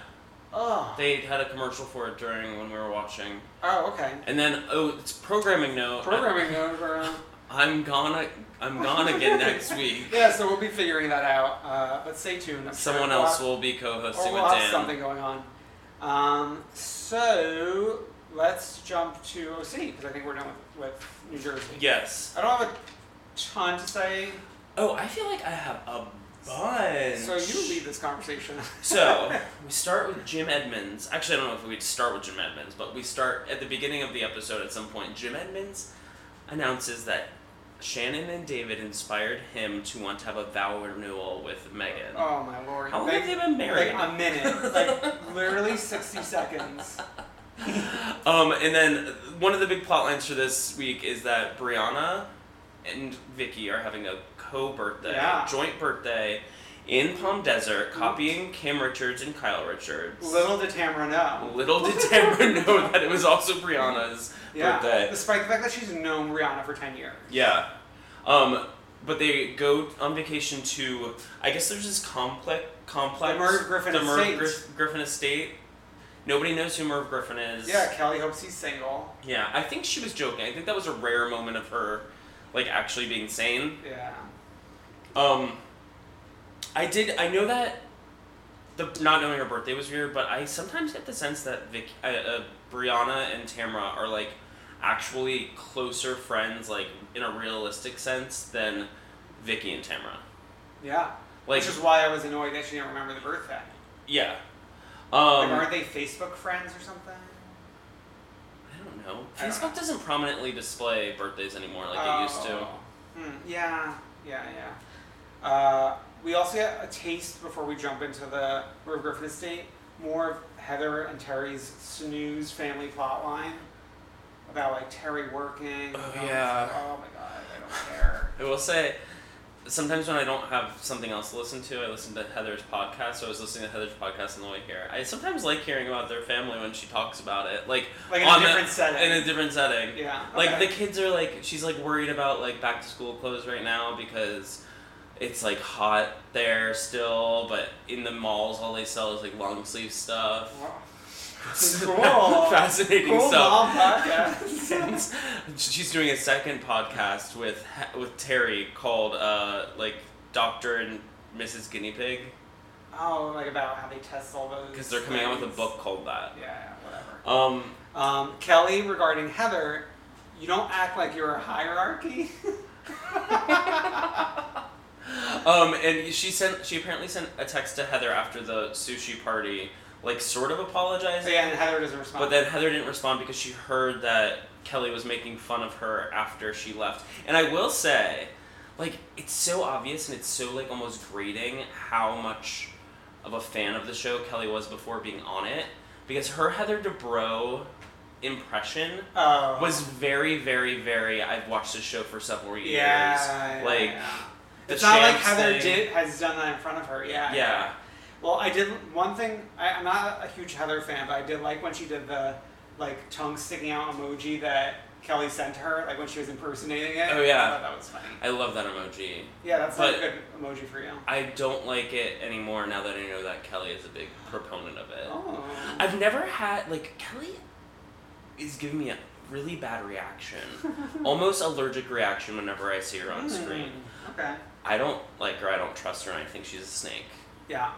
Speaker 1: Oh.
Speaker 2: they had a commercial for it during when we were watching,
Speaker 1: Oh okay.
Speaker 2: and then oh, it's programming note.
Speaker 1: Programming over.
Speaker 2: I'm gonna, I'm gone again next week.
Speaker 1: Yeah, so we'll be figuring that out. Uh, but stay tuned. I'm
Speaker 2: Someone
Speaker 1: sure we'll
Speaker 2: else
Speaker 1: have-
Speaker 2: will be co-hosting
Speaker 1: we'll
Speaker 2: with
Speaker 1: have
Speaker 2: Dan.
Speaker 1: something going on. Um, so let's jump to OC because I think we're done with, with New Jersey.
Speaker 2: Yes.
Speaker 1: I don't have a ton to say,
Speaker 2: Oh, I feel like I have a bunch.
Speaker 1: so you lead this conversation.
Speaker 2: So we start with Jim Edmonds. Actually, I don't know if we'd start with Jim Edmonds, but we start at the beginning of the episode. At some point, Jim Edmonds announces that Shannon and David inspired him to want to have a vow renewal with Meghan.
Speaker 1: oh my lord!
Speaker 2: How long
Speaker 1: Like-
Speaker 2: have they been married?
Speaker 1: Like a minute, like literally sixty seconds.
Speaker 2: Um, and then one of the big plot lines for this week is that Briana and Vicki are having a co-birthday,
Speaker 1: Yeah.
Speaker 2: joint birthday in Palm Desert, copying Kim Richards and Kyle Richards.
Speaker 1: Little did Tamara know.
Speaker 2: Little did Tamara know that it was also Briana's
Speaker 1: Yeah,
Speaker 2: birthday.
Speaker 1: despite the fact that she's known Briana for ten years.
Speaker 2: Yeah. Um, but they go on vacation to, I guess there's this complex, complex.
Speaker 1: The Merv Griffin
Speaker 2: the
Speaker 1: Estate.
Speaker 2: Griff- Griffin Estate. Nobody knows who Merv Griffin is.
Speaker 1: Yeah, Kelly hopes he's single.
Speaker 2: Yeah, I think she was joking. I think that was a rare moment of her, like, actually being sane.
Speaker 1: Yeah.
Speaker 2: Um, I did. I know that the not knowing her birthday was weird, but I sometimes get the sense that Vic, uh, uh, Briana and Tamara are like actually closer friends, like in a realistic sense, than Vicki and Tamara.
Speaker 1: Yeah.
Speaker 2: Like,
Speaker 1: Which is why I was annoyed that she didn't remember the birthday.
Speaker 2: yeah. Um,
Speaker 1: like, aren't they Facebook friends or something?
Speaker 2: I don't know.
Speaker 1: I don't
Speaker 2: Facebook
Speaker 1: know.
Speaker 2: doesn't prominently display birthdays anymore like it used to.
Speaker 1: Oh. Hmm, yeah, yeah, yeah. Uh, we also get a taste before we jump into the Merv Griffin estate. More of Heather and Terry's snooze family plotline about like Terry working.
Speaker 2: Oh, yeah.
Speaker 1: through- oh my god, I don't care.
Speaker 2: I will say, sometimes when I don't have something else to listen to, I listen to Heather's podcast. So I was listening to Heather's podcast on the way here. I sometimes like hearing about their family when she talks about it, like
Speaker 1: Like in a
Speaker 2: the-
Speaker 1: different setting.
Speaker 2: In a different setting.
Speaker 1: Yeah.
Speaker 2: Like the kids are like, she's like worried about like back to school clothes right now because it's like hot there still, but in the malls all they sell is like long sleeve stuff.
Speaker 1: Wow. Cool.
Speaker 2: fascinating
Speaker 1: cool
Speaker 2: stuff.
Speaker 1: mom podcast.
Speaker 2: She's doing a second podcast with with Terry called uh, like Doctor and Mrs. Guinea Pig
Speaker 1: oh, like about how they test all those.
Speaker 2: because they're coming out with a book called that.
Speaker 1: Yeah, yeah, whatever.
Speaker 2: Um,
Speaker 1: Um, Kelly, regarding Heather, you don't act like you're a hierarchy.
Speaker 2: um, and she sent she apparently sent a text to Heather after the sushi party, like sort of apologizing.
Speaker 1: yeah, and Heather doesn't respond.
Speaker 2: But then Heather didn't respond because she heard that Kelly was making fun of her after she left. And I will say, like, it's so obvious and it's so like almost grating how much of a fan of the show Kelly was before being on it. Because her Heather Dubrow impression
Speaker 1: oh.
Speaker 2: was very, very, very very—I've watched this show for several years.
Speaker 1: yeah, yeah,
Speaker 2: like
Speaker 1: yeah.
Speaker 2: the
Speaker 1: It's not like Heather
Speaker 2: thing.
Speaker 1: did has done that in front of her. Yeah.
Speaker 2: Yeah.
Speaker 1: Well, I did one thing. I, I'm not a huge Heather fan, but I did like when she did the like tongue sticking out emoji that Kelly sent her, like when she was impersonating it.
Speaker 2: Oh, yeah.
Speaker 1: I thought that was funny.
Speaker 2: I love that emoji.
Speaker 1: Yeah, that's
Speaker 2: But-
Speaker 1: a good emoji for you.
Speaker 2: I don't like it anymore now that I know that Kelly is a big proponent of it.
Speaker 1: Oh.
Speaker 2: I've never had like Kelly is giving me a really bad reaction, almost allergic reaction whenever I see her on screen.
Speaker 1: Mm, Okay.
Speaker 2: I don't like her. I don't trust her. and I think she's a snake.
Speaker 1: Yeah.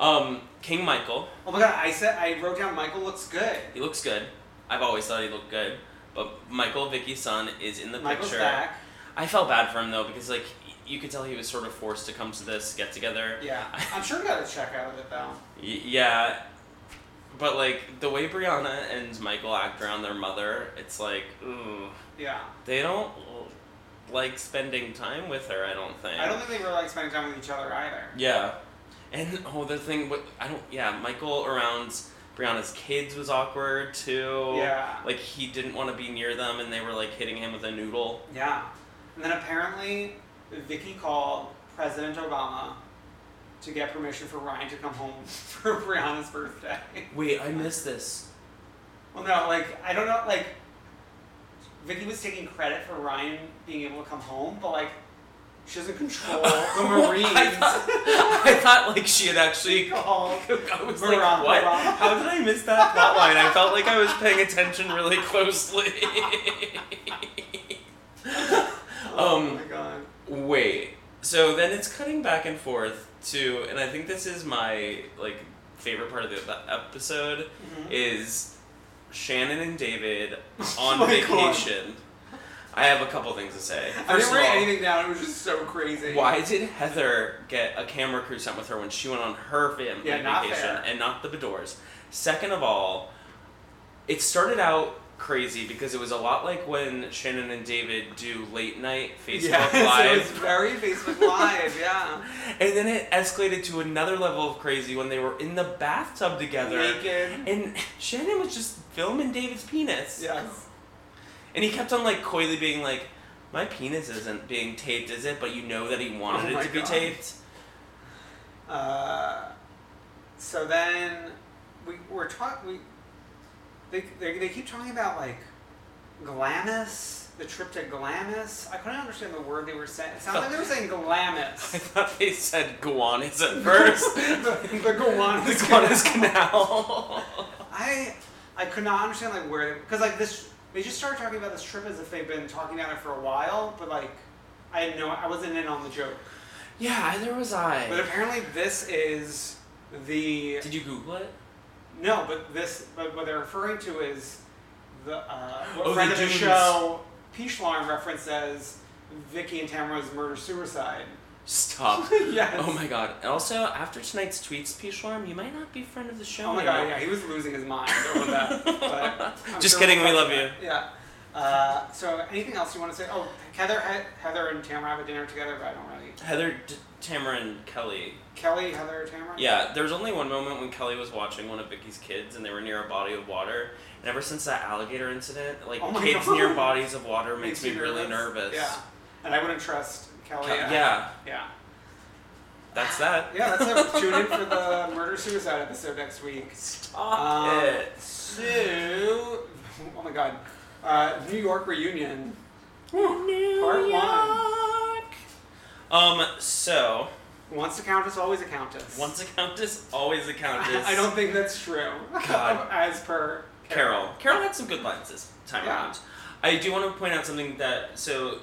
Speaker 2: Um, King Michael,
Speaker 1: Oh my god, I said I wrote down Michael looks good.
Speaker 2: he looks good. I've always thought he looked good, but Michael Vicki's son is in the
Speaker 1: Michael's
Speaker 2: picture.
Speaker 1: back.
Speaker 2: I felt bad for him though because like you could tell he was sort of forced to come to this get together.
Speaker 1: Yeah. I'm sure he got a check out of it though.
Speaker 2: Yeah, but like the way Briana and Michael act around their mother, it's like, ooh.
Speaker 1: Yeah.
Speaker 2: They don't like spending time with her. I don't think.
Speaker 1: I don't think they really like spending time with each other either.
Speaker 2: Yeah, and oh, the thing. What I don't. Yeah, Michael around Briana's kids was awkward too.
Speaker 1: Yeah.
Speaker 2: Like he didn't want to be near them, and they were like hitting him with a noodle.
Speaker 1: Yeah. And then apparently, Vicki called President Obama to get permission for Ryan to come home for Briana's birthday.
Speaker 2: Wait, I missed this.
Speaker 1: Well, no, like I don't know, like Vicki was taking credit for Ryan being able to come home, but like she doesn't control the Marines.
Speaker 2: I thought, I thought like she had actually.
Speaker 1: called
Speaker 2: I was
Speaker 1: Barack
Speaker 2: like, what?
Speaker 1: Obama.
Speaker 2: How did I miss that plot line? I felt like I was paying attention really closely.
Speaker 1: Oh
Speaker 2: um,
Speaker 1: my god.
Speaker 2: Wait. So then it's cutting back and forth to, and I think this is my like favorite part of the the episode
Speaker 1: Mhm.
Speaker 2: is Shannon and David
Speaker 1: Oh
Speaker 2: on
Speaker 1: my God.
Speaker 2: I have a couple things to say.
Speaker 1: I didn't write
Speaker 2: all,
Speaker 1: anything down. It was just so crazy.
Speaker 2: why did Heather get a camera crew sent with her when she went on her family
Speaker 1: Yeah,
Speaker 2: vacation
Speaker 1: fair.
Speaker 2: and not the Beadors? Second of all, it started out crazy because it was a lot like when Shannon and David do late night Facebook
Speaker 1: yes,
Speaker 2: Live.
Speaker 1: it was very Facebook Live. Yeah.
Speaker 2: And then it escalated to another level of crazy when they were in the bathtub together.
Speaker 1: Naked.
Speaker 2: And Shannon was just filming David's penis.
Speaker 1: Yes.
Speaker 2: And he kept on like coyly being like, My penis isn't being taped, is it? But you know that he wanted
Speaker 1: Oh
Speaker 2: it
Speaker 1: my
Speaker 2: to be
Speaker 1: God.
Speaker 2: taped.
Speaker 1: Uh, so then we we're talking. We they, they they keep talking about like Glamis, the trip to Glamis. I couldn't understand the word they were saying. It sounded like they were saying glamis.
Speaker 2: I
Speaker 1: Glamis.
Speaker 2: thought they said Gowanus at first.
Speaker 1: the, the Gowanus
Speaker 2: the Gowanus Canal.
Speaker 1: I I could not understand like where because like this they just started talking about this trip as if they've been talking about it for a while, but like I had no I wasn't in on the joke.
Speaker 2: yeah, neither was I.
Speaker 1: But apparently this is the
Speaker 2: Did you Google it?
Speaker 1: No, but this, but what they're referring to is the uh, what
Speaker 2: Oh,
Speaker 1: friend
Speaker 2: the
Speaker 1: of the show, Peachlarn references Vicki and Tamara's murder suicide.
Speaker 2: Stop.
Speaker 1: Yes.
Speaker 2: Oh my god. And also, after tonight's tweets, P. Shorm, you might not be friend of the show.
Speaker 1: Oh my
Speaker 2: anymore.
Speaker 1: god, yeah, he was losing his mind over that. But
Speaker 2: Just
Speaker 1: sure
Speaker 2: kidding, we love
Speaker 1: on
Speaker 2: you.
Speaker 1: that. Yeah. Uh, so, anything else you want to say? Oh, Heather, He- Heather and Tamara have a dinner together, but I don't really.
Speaker 2: Heather, D- Tamara, and Kelly.
Speaker 1: Kelly, Heather, Tamara.
Speaker 2: Yeah, there was only one moment when Kelly was watching one of Vicki's kids, and they were near a body of water. And ever since that alligator incident, like
Speaker 1: Oh
Speaker 2: kids
Speaker 1: God.
Speaker 2: near bodies of water makes, me
Speaker 1: you
Speaker 2: really nervous.
Speaker 1: Yeah, and I wouldn't trust Kelly.
Speaker 2: Kel-
Speaker 1: uh,
Speaker 2: yeah,
Speaker 1: Yeah.
Speaker 2: that's that.
Speaker 1: Yeah, that's it. Tune in for the murder suicide episode next week.
Speaker 2: Stop
Speaker 1: Um,
Speaker 2: it.
Speaker 1: So, oh my god, uh, New York reunion.
Speaker 2: New
Speaker 1: Part one.
Speaker 2: York. Um. So
Speaker 1: Once a countess, always a countess.
Speaker 2: once a countess, always a countess.
Speaker 1: I don't think that's true.
Speaker 2: God.
Speaker 1: As per
Speaker 2: Carol. Carol had some good lines this time
Speaker 1: Yeah.
Speaker 2: around. I do want to point out something that so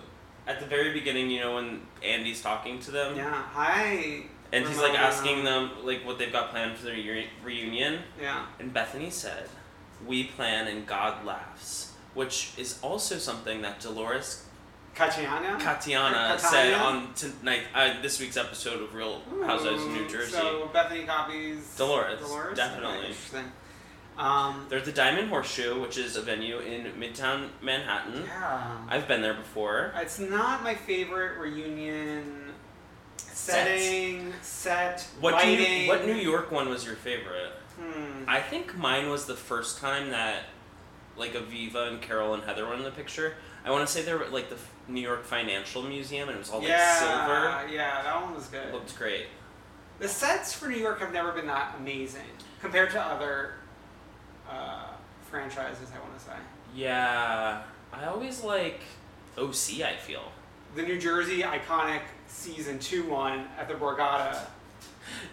Speaker 2: at the very beginning, you know, when Andy's talking to them,
Speaker 1: Yeah. Hi.
Speaker 2: and he's like asking them like what they've got planned for their reu- reunion,
Speaker 1: Yeah.
Speaker 2: and Bethenny said, "We plan and God laughs," which is also something that Dolores
Speaker 1: Catania.
Speaker 2: Catania
Speaker 1: Or
Speaker 2: said on tonight uh, this week's episode of Real Housewives of New Jersey.
Speaker 1: So Bethenny copies
Speaker 2: Dolores,
Speaker 1: Dolores.
Speaker 2: definitely.
Speaker 1: Interesting. Um,
Speaker 2: There's the Diamond Horseshoe, which is a venue in Midtown Manhattan.
Speaker 1: yeah.
Speaker 2: I've been there before.
Speaker 1: It's not my favorite reunion setting, set,
Speaker 2: What
Speaker 1: lighting.
Speaker 2: New, what New York one was your favorite?
Speaker 1: Hmm.
Speaker 2: I think mine was the first time that like Aviva and Carol and Heather were in the picture. I want to say they were at, like the New York Financial Museum, and it was all like
Speaker 1: yeah,
Speaker 2: silver.
Speaker 1: yeah, that one was good.
Speaker 2: It looked great.
Speaker 1: The sets for New York have never been that amazing compared to other uh, franchises. I want to say
Speaker 2: Yeah, I always like OC. I feel
Speaker 1: the New Jersey iconic season two one at the Borgata.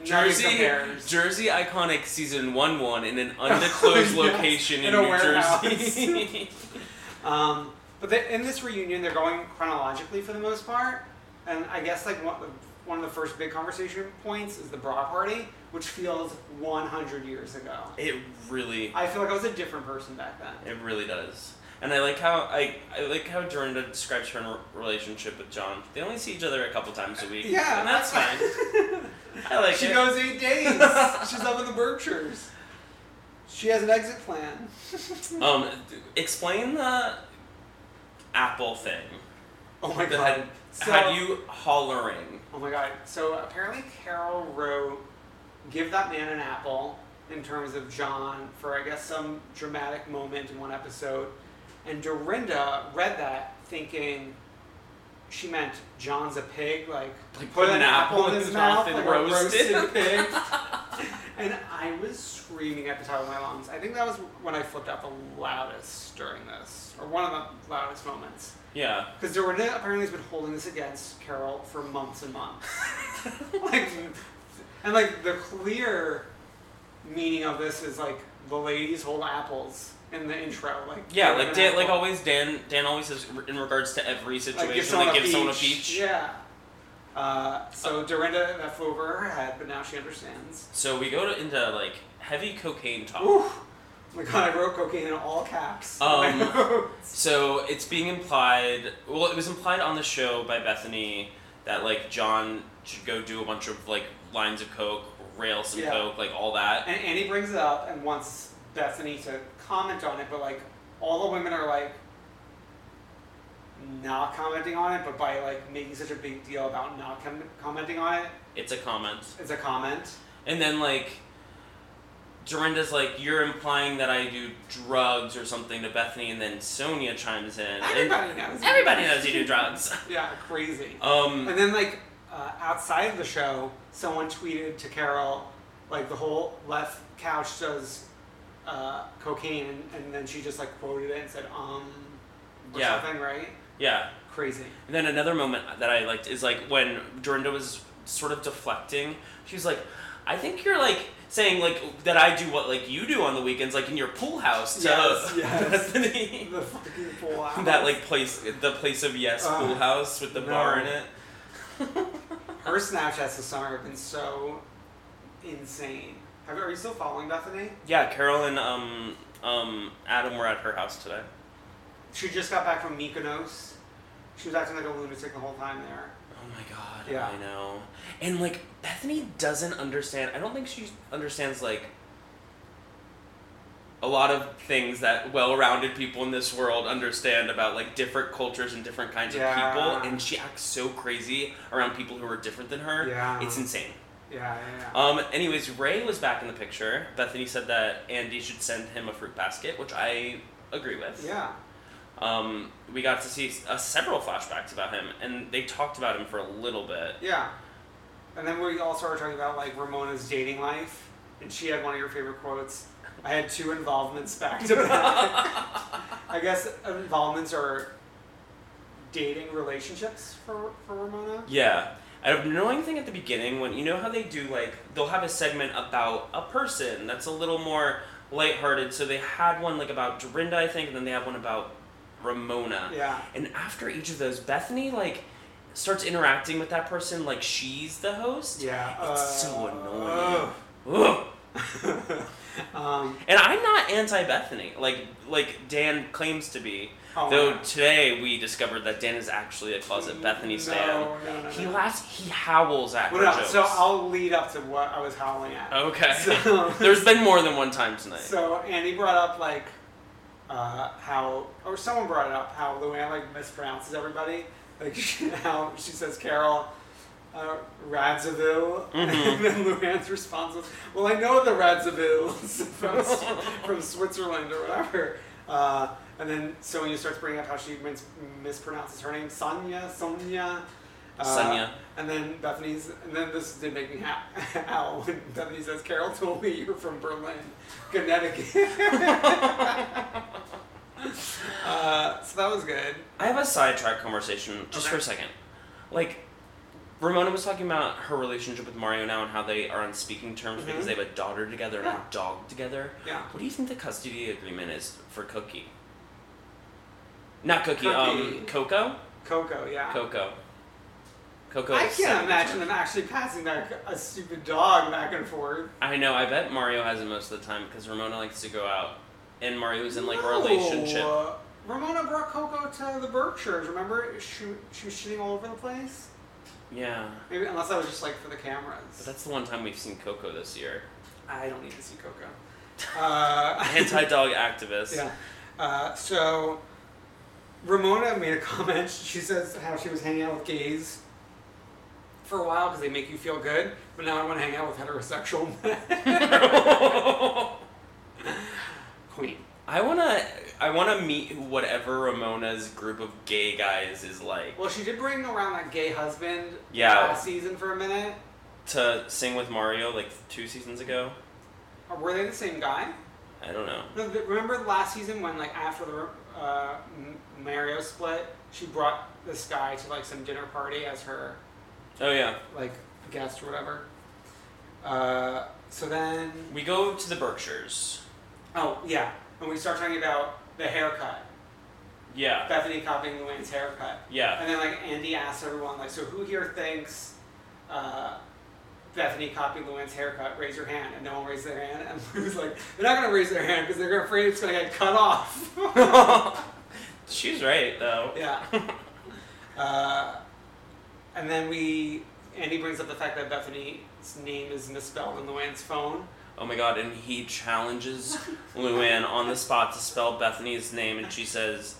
Speaker 2: Jersey. Jersey iconic season one one in an undisclosed
Speaker 1: Yes,
Speaker 2: location in,
Speaker 1: in
Speaker 2: New
Speaker 1: warehouse.
Speaker 2: Jersey.
Speaker 1: Um, but they, in this reunion, they're going chronologically for the most part, and I guess like one, one of the first big conversation points is the bra party, which feels 100 years ago.
Speaker 2: it really,
Speaker 1: I feel like I was a different person back then.
Speaker 2: it really does. And I like how I, I like how Dorinda describes her relationship with John. They only see each other a couple times a week.
Speaker 1: Yeah,
Speaker 2: and that's fine. I like
Speaker 1: she
Speaker 2: it.
Speaker 1: goes eight days. She's up in the Berkshires. She has an exit plan.
Speaker 2: Um, explain the Apple thing
Speaker 1: Oh my god.
Speaker 2: had,
Speaker 1: So-
Speaker 2: had you hollering.
Speaker 1: Oh my god. So apparently Carol wrote Give That Man an Apple in terms of John for I guess some dramatic moment in one episode. And Dorinda read that thinking she meant John's a pig, like,
Speaker 2: Like,
Speaker 1: put an, apple in his mouth,
Speaker 2: and
Speaker 1: like
Speaker 2: roast
Speaker 1: a roasted pig. and I was screaming at the top of my lungs. I think that was when I flipped out the loudest during this, or one of the loudest moments.
Speaker 2: Yeah.
Speaker 1: Because Dorinda apparently has been holding this against Carol for months and months. like, and like the clear meaning of this is like the ladies hold apples in the intro. Like
Speaker 2: Yeah, like Dan, like always, Dan. Dan always says in regards to every
Speaker 1: like
Speaker 2: situation,
Speaker 1: give someone,
Speaker 2: like give someone a peach.
Speaker 1: Yeah. Uh, so Dorinda that flew over her head, but now she understands.
Speaker 2: So we go to, into like heavy cocaine talk.
Speaker 1: Ooh. Oh my god, I wrote cocaine in all caps.
Speaker 2: Um, So it's being implied. Well, it was implied on the show by Bethenny that like John should go do a bunch of like lines of coke, rail some
Speaker 1: Yeah.
Speaker 2: coke, like all that.
Speaker 1: And Andy brings it up and wants Bethenny to comment on it, but like all the women are like not commenting on it, but by like making such a big deal about not com- commenting on it,
Speaker 2: It's a comment.
Speaker 1: it's a comment.
Speaker 2: And then like Dorinda's like, you're implying that I do drugs or something to Bethenny, and then Sonja chimes in. and
Speaker 1: Everybody knows.
Speaker 2: Everybody knows you do drugs.
Speaker 1: Yeah, crazy.
Speaker 2: Um,
Speaker 1: And then like uh, outside of the show, someone tweeted to Carol like the whole left couch does uh, cocaine, and, and then she just like quoted it and said um or
Speaker 2: Yeah.
Speaker 1: something, right?
Speaker 2: yeah.
Speaker 1: Crazy.
Speaker 2: And then another moment that I liked is like when Dorinda was sort of deflecting. She was like, "I think you're like saying like that I do what like you do on the weekends, like in your pool house." To
Speaker 1: Yes, yes. The fucking pool house.
Speaker 2: that like place, the place of yes,
Speaker 1: Uh,
Speaker 2: pool house with the
Speaker 1: no.
Speaker 2: bar in it.
Speaker 1: her Snapchats this summer have been so insane. Have, are you still following Bethenny?
Speaker 2: Yeah, Carol and um um Adam were at her house today.
Speaker 1: She just got back from Mykonos. She was acting like a lunatic the whole time there.
Speaker 2: Oh my god.
Speaker 1: Yeah.
Speaker 2: I know. And like Bethenny doesn't understand. I don't think she understands like a lot of things that well-rounded people in this world understand about like different cultures and different kinds
Speaker 1: Yeah.
Speaker 2: of people and she acts so crazy around people who are different than her.
Speaker 1: Yeah.
Speaker 2: It's insane.
Speaker 1: Yeah, yeah, yeah.
Speaker 2: Um anyways, Ray was back in the picture. Bethenny said that Andy should send him a fruit basket, which I agree with.
Speaker 1: yeah.
Speaker 2: Um, we got to see uh, several flashbacks about him, and they talked about him for a little bit.
Speaker 1: Yeah. And then we all started talking about like Ramona's dating life, and she had one of your favorite quotes. I had two involvements back to back. I guess involvements are dating relationships for for Ramona.
Speaker 2: Yeah. I have no anything at the beginning when you know how they do like they'll have a segment about a person that's a little more lighthearted. So they had one like about Dorinda, I think, and then they have one about Ramona.
Speaker 1: Yeah.
Speaker 2: And after each of those, Bethenny like starts interacting with that person like she's the host.
Speaker 1: Yeah.
Speaker 2: It's so
Speaker 1: uh,
Speaker 2: annoying. Ugh.
Speaker 1: um,
Speaker 2: And I'm not anti Bethenny, like like Dan claims to be.
Speaker 1: Oh,
Speaker 2: Though today we discovered that Dan is actually a closet Bethenny stan.
Speaker 1: No, no, no,
Speaker 2: He laughs. He howls at
Speaker 1: well,
Speaker 2: her jokes.
Speaker 1: so I'll lead up to what I was howling at.
Speaker 2: Okay.
Speaker 1: So-
Speaker 2: There's been more than one time tonight.
Speaker 1: So Andy brought up like uh, how, or someone brought it up how Luann like mispronounces everybody. Like how she says Carol uh, Radziville,
Speaker 2: Mhm.
Speaker 1: and then Luann's response was, "Well, I know the Radzivilles from from Switzerland or whatever." Uh, and then Sonia starts bringing up how she mis- mispronounces her name, Sonia, Sonia. Uh,
Speaker 2: Sonia.
Speaker 1: And then Bethenny's, and then this did make me ha- howl when Bethenny says, Carol told me you're from Berlin, Connecticut. uh, so that was good.
Speaker 2: I have a sidetrack conversation just for a second. Like, Ramona was talking about her relationship with Mario now and how they are on speaking terms
Speaker 1: Mhm.
Speaker 2: because they have a daughter together and
Speaker 1: Yeah.
Speaker 2: a dog together.
Speaker 1: Yeah.
Speaker 2: What do you think the custody agreement is for Cookie? Not Cookie,
Speaker 1: Cookie.
Speaker 2: um, Coco?
Speaker 1: Coco, yeah.
Speaker 2: Coco. Coco.
Speaker 1: I can't imagine them actually passing that a stupid dog back and forth.
Speaker 2: I know, I bet Mario has it most of the time because Ramona likes to go out. And Mario's in like a relationship.
Speaker 1: Ramona brought Coco to the Berkshires. Remember, she she was shitting all over the place.
Speaker 2: Yeah.
Speaker 1: Maybe unless I was just like for the
Speaker 2: But
Speaker 1: cameras.
Speaker 2: that's the one time we've seen Coco this year.
Speaker 1: I don't need to see Coco. Uh,
Speaker 2: Anti dog activist.
Speaker 1: Yeah. Uh, so Ramona made a comment. She says how she was hanging out with gays for a while because they make you feel good, but now I want to hang out with heterosexual men. Queen.
Speaker 2: I wanna I wanna meet whatever Ramona's group of gay guys is like
Speaker 1: Well, she did bring around that gay husband
Speaker 2: Yeah.
Speaker 1: last season for a minute.
Speaker 2: to sing with Mario like two seasons ago.
Speaker 1: Or Were they the same guy?
Speaker 2: I don't know.
Speaker 1: No, th- remember last season when like after the uh, Mario split, she brought this guy to like some dinner party as her
Speaker 2: Oh yeah.
Speaker 1: like guest or whatever. Uh, so then,
Speaker 2: We go to the Berkshires.
Speaker 1: oh yeah, and we start talking about the haircut.
Speaker 2: Yeah.
Speaker 1: Bethenny copying Luann's haircut,
Speaker 2: Yeah.
Speaker 1: and then like Andy asks everyone like, so who here thinks uh, Bethenny copied Luann's haircut? Raise your hand, and no one raised their hand. And Lou's like, they're not gonna raise their hand because they're afraid it's gonna get cut off.
Speaker 2: She's right though.
Speaker 1: yeah. Uh, and then we, Andy brings up the fact that Bethenny's name is misspelled in Luann's phone.
Speaker 2: Oh my god, and he challenges Luann on the spot to spell Bethenny's name and she says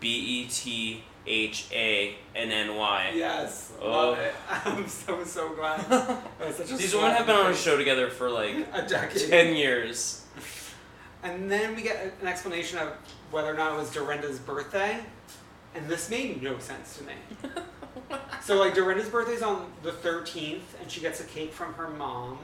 Speaker 2: B E T H A N N Y.
Speaker 1: Yes,
Speaker 2: Oh.
Speaker 1: love it. Oh. I'm so so glad. That was such a
Speaker 2: These women have been on a show together for like
Speaker 1: a decade.
Speaker 2: ten years.
Speaker 1: And then we get an explanation of whether or not it was Dorinda's birthday, and this made no sense to me. so like Dorinda's birthday's on the 13th, and she gets a cake from her mom,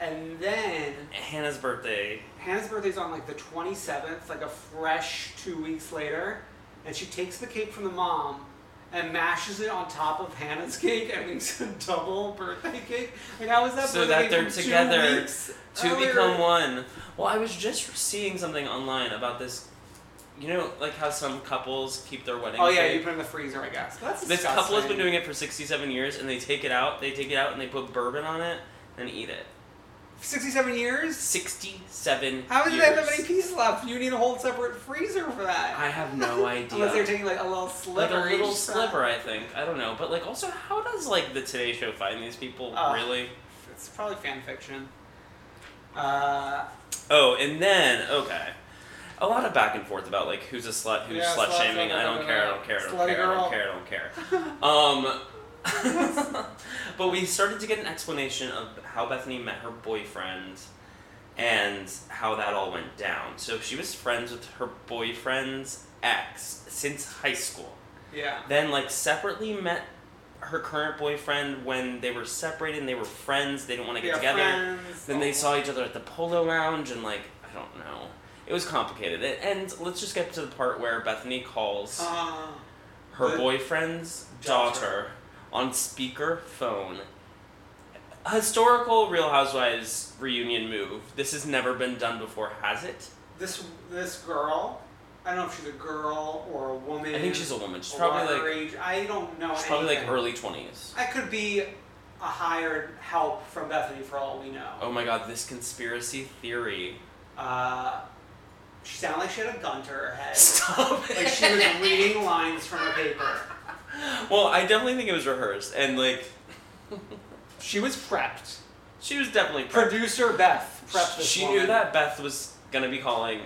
Speaker 1: and then
Speaker 2: Hannah's birthday.
Speaker 1: Hannah's birthday's on like the 27th, like a fresh two weeks later, and she takes the cake from the mom and mashes it on top of Hannah's cake and makes a double birthday cake. Like how is that
Speaker 2: So
Speaker 1: birthday
Speaker 2: that they're together to
Speaker 1: earlier?
Speaker 2: become one. Well, I was just seeing something online about this. You know, like how some couples keep their wedding.
Speaker 1: Oh yeah,
Speaker 2: cake?
Speaker 1: you put it in the freezer, I guess. That's
Speaker 2: This couple has been doing it for 67 years, and they take it out. They take it out and they put bourbon on it and eat it.
Speaker 1: Sixty-seven years.
Speaker 2: Sixty-seven.
Speaker 1: How did
Speaker 2: years.
Speaker 1: they have that many pieces left? You need a whole separate freezer for that.
Speaker 2: I have no idea.
Speaker 1: Unless they're taking like a little sliver.
Speaker 2: like a little
Speaker 1: each
Speaker 2: sliver, I think. I don't know, but like also, how does like the Today Show find these people? Really?
Speaker 1: It's probably fan fiction. Uh,
Speaker 2: Oh, and then okay, a lot of back and forth about like who's a slut, who's
Speaker 1: Yeah,
Speaker 2: slut
Speaker 1: slut,
Speaker 2: shaming. I don't care. I don't care. I don't
Speaker 1: slutty
Speaker 2: care. I don't care. I don't care. um, but we started to get an explanation of how Bethenny met her boyfriend and how that all went down. So she was friends with her boyfriend's ex since high school.
Speaker 1: yeah.
Speaker 2: Then like separately met her current boyfriend when they were separated and they were friends. They didn't want to get together.
Speaker 1: friends,
Speaker 2: Then they saw each other at the polo lounge and like I don't know. It was complicated. And let's just get to the part where Bethenny calls
Speaker 1: Uh,
Speaker 2: her boyfriend's
Speaker 1: daughter.
Speaker 2: daughter on speaker phone. Historical Real Housewives reunion move. This has never been done before, has it?
Speaker 1: this this girl, I don't know if she's a girl or a woman.
Speaker 2: I think she's a woman. She's probably like
Speaker 1: age. I don't know.
Speaker 2: she's probably like early twenties.
Speaker 1: I could be a hired help from Bethenny for all we know.
Speaker 2: Oh my god, this conspiracy theory.
Speaker 1: Uh, she sounded like she had a gun to her head.
Speaker 2: Stop it.
Speaker 1: like she was reading lines from a paper.
Speaker 2: Well, I definitely think it was rehearsed, and like
Speaker 1: She was prepped.
Speaker 2: she was definitely prepped.
Speaker 1: Producer Beth prepped this
Speaker 2: She
Speaker 1: woman.
Speaker 2: knew that Beth was gonna be calling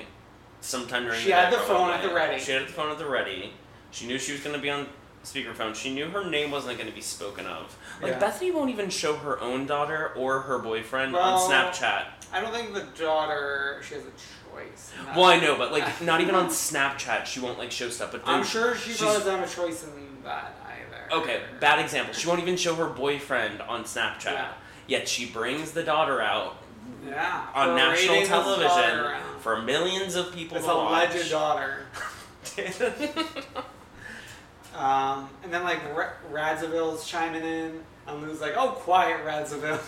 Speaker 2: sometime during
Speaker 1: She
Speaker 2: the
Speaker 1: had the phone at the ready.
Speaker 2: She had the phone at the ready. She knew she was gonna be on speakerphone. She knew her name wasn't gonna be spoken of. Like
Speaker 1: Yeah.
Speaker 2: Bethenny won't even show her own daughter or her boyfriend
Speaker 1: Well,
Speaker 2: on Snapchat.
Speaker 1: I don't think the daughter. She has a choice. in that.
Speaker 2: Well, I know, but like not even on Snapchat she won't like show stuff. But then
Speaker 1: I'm sure she
Speaker 2: she's-
Speaker 1: probably doesn't have a choice in that either.
Speaker 2: Okay, bad example. She won't even show her boyfriend on Snapchat.
Speaker 1: Yeah.
Speaker 2: Yet she brings the daughter out
Speaker 1: Yeah.
Speaker 2: on national television for millions of people
Speaker 1: It's
Speaker 2: to
Speaker 1: a
Speaker 2: watch.
Speaker 1: legend daughter. Um, and then like Ra- Radziwill's chiming in, and Lou's like, "Oh, quiet, Radziwill."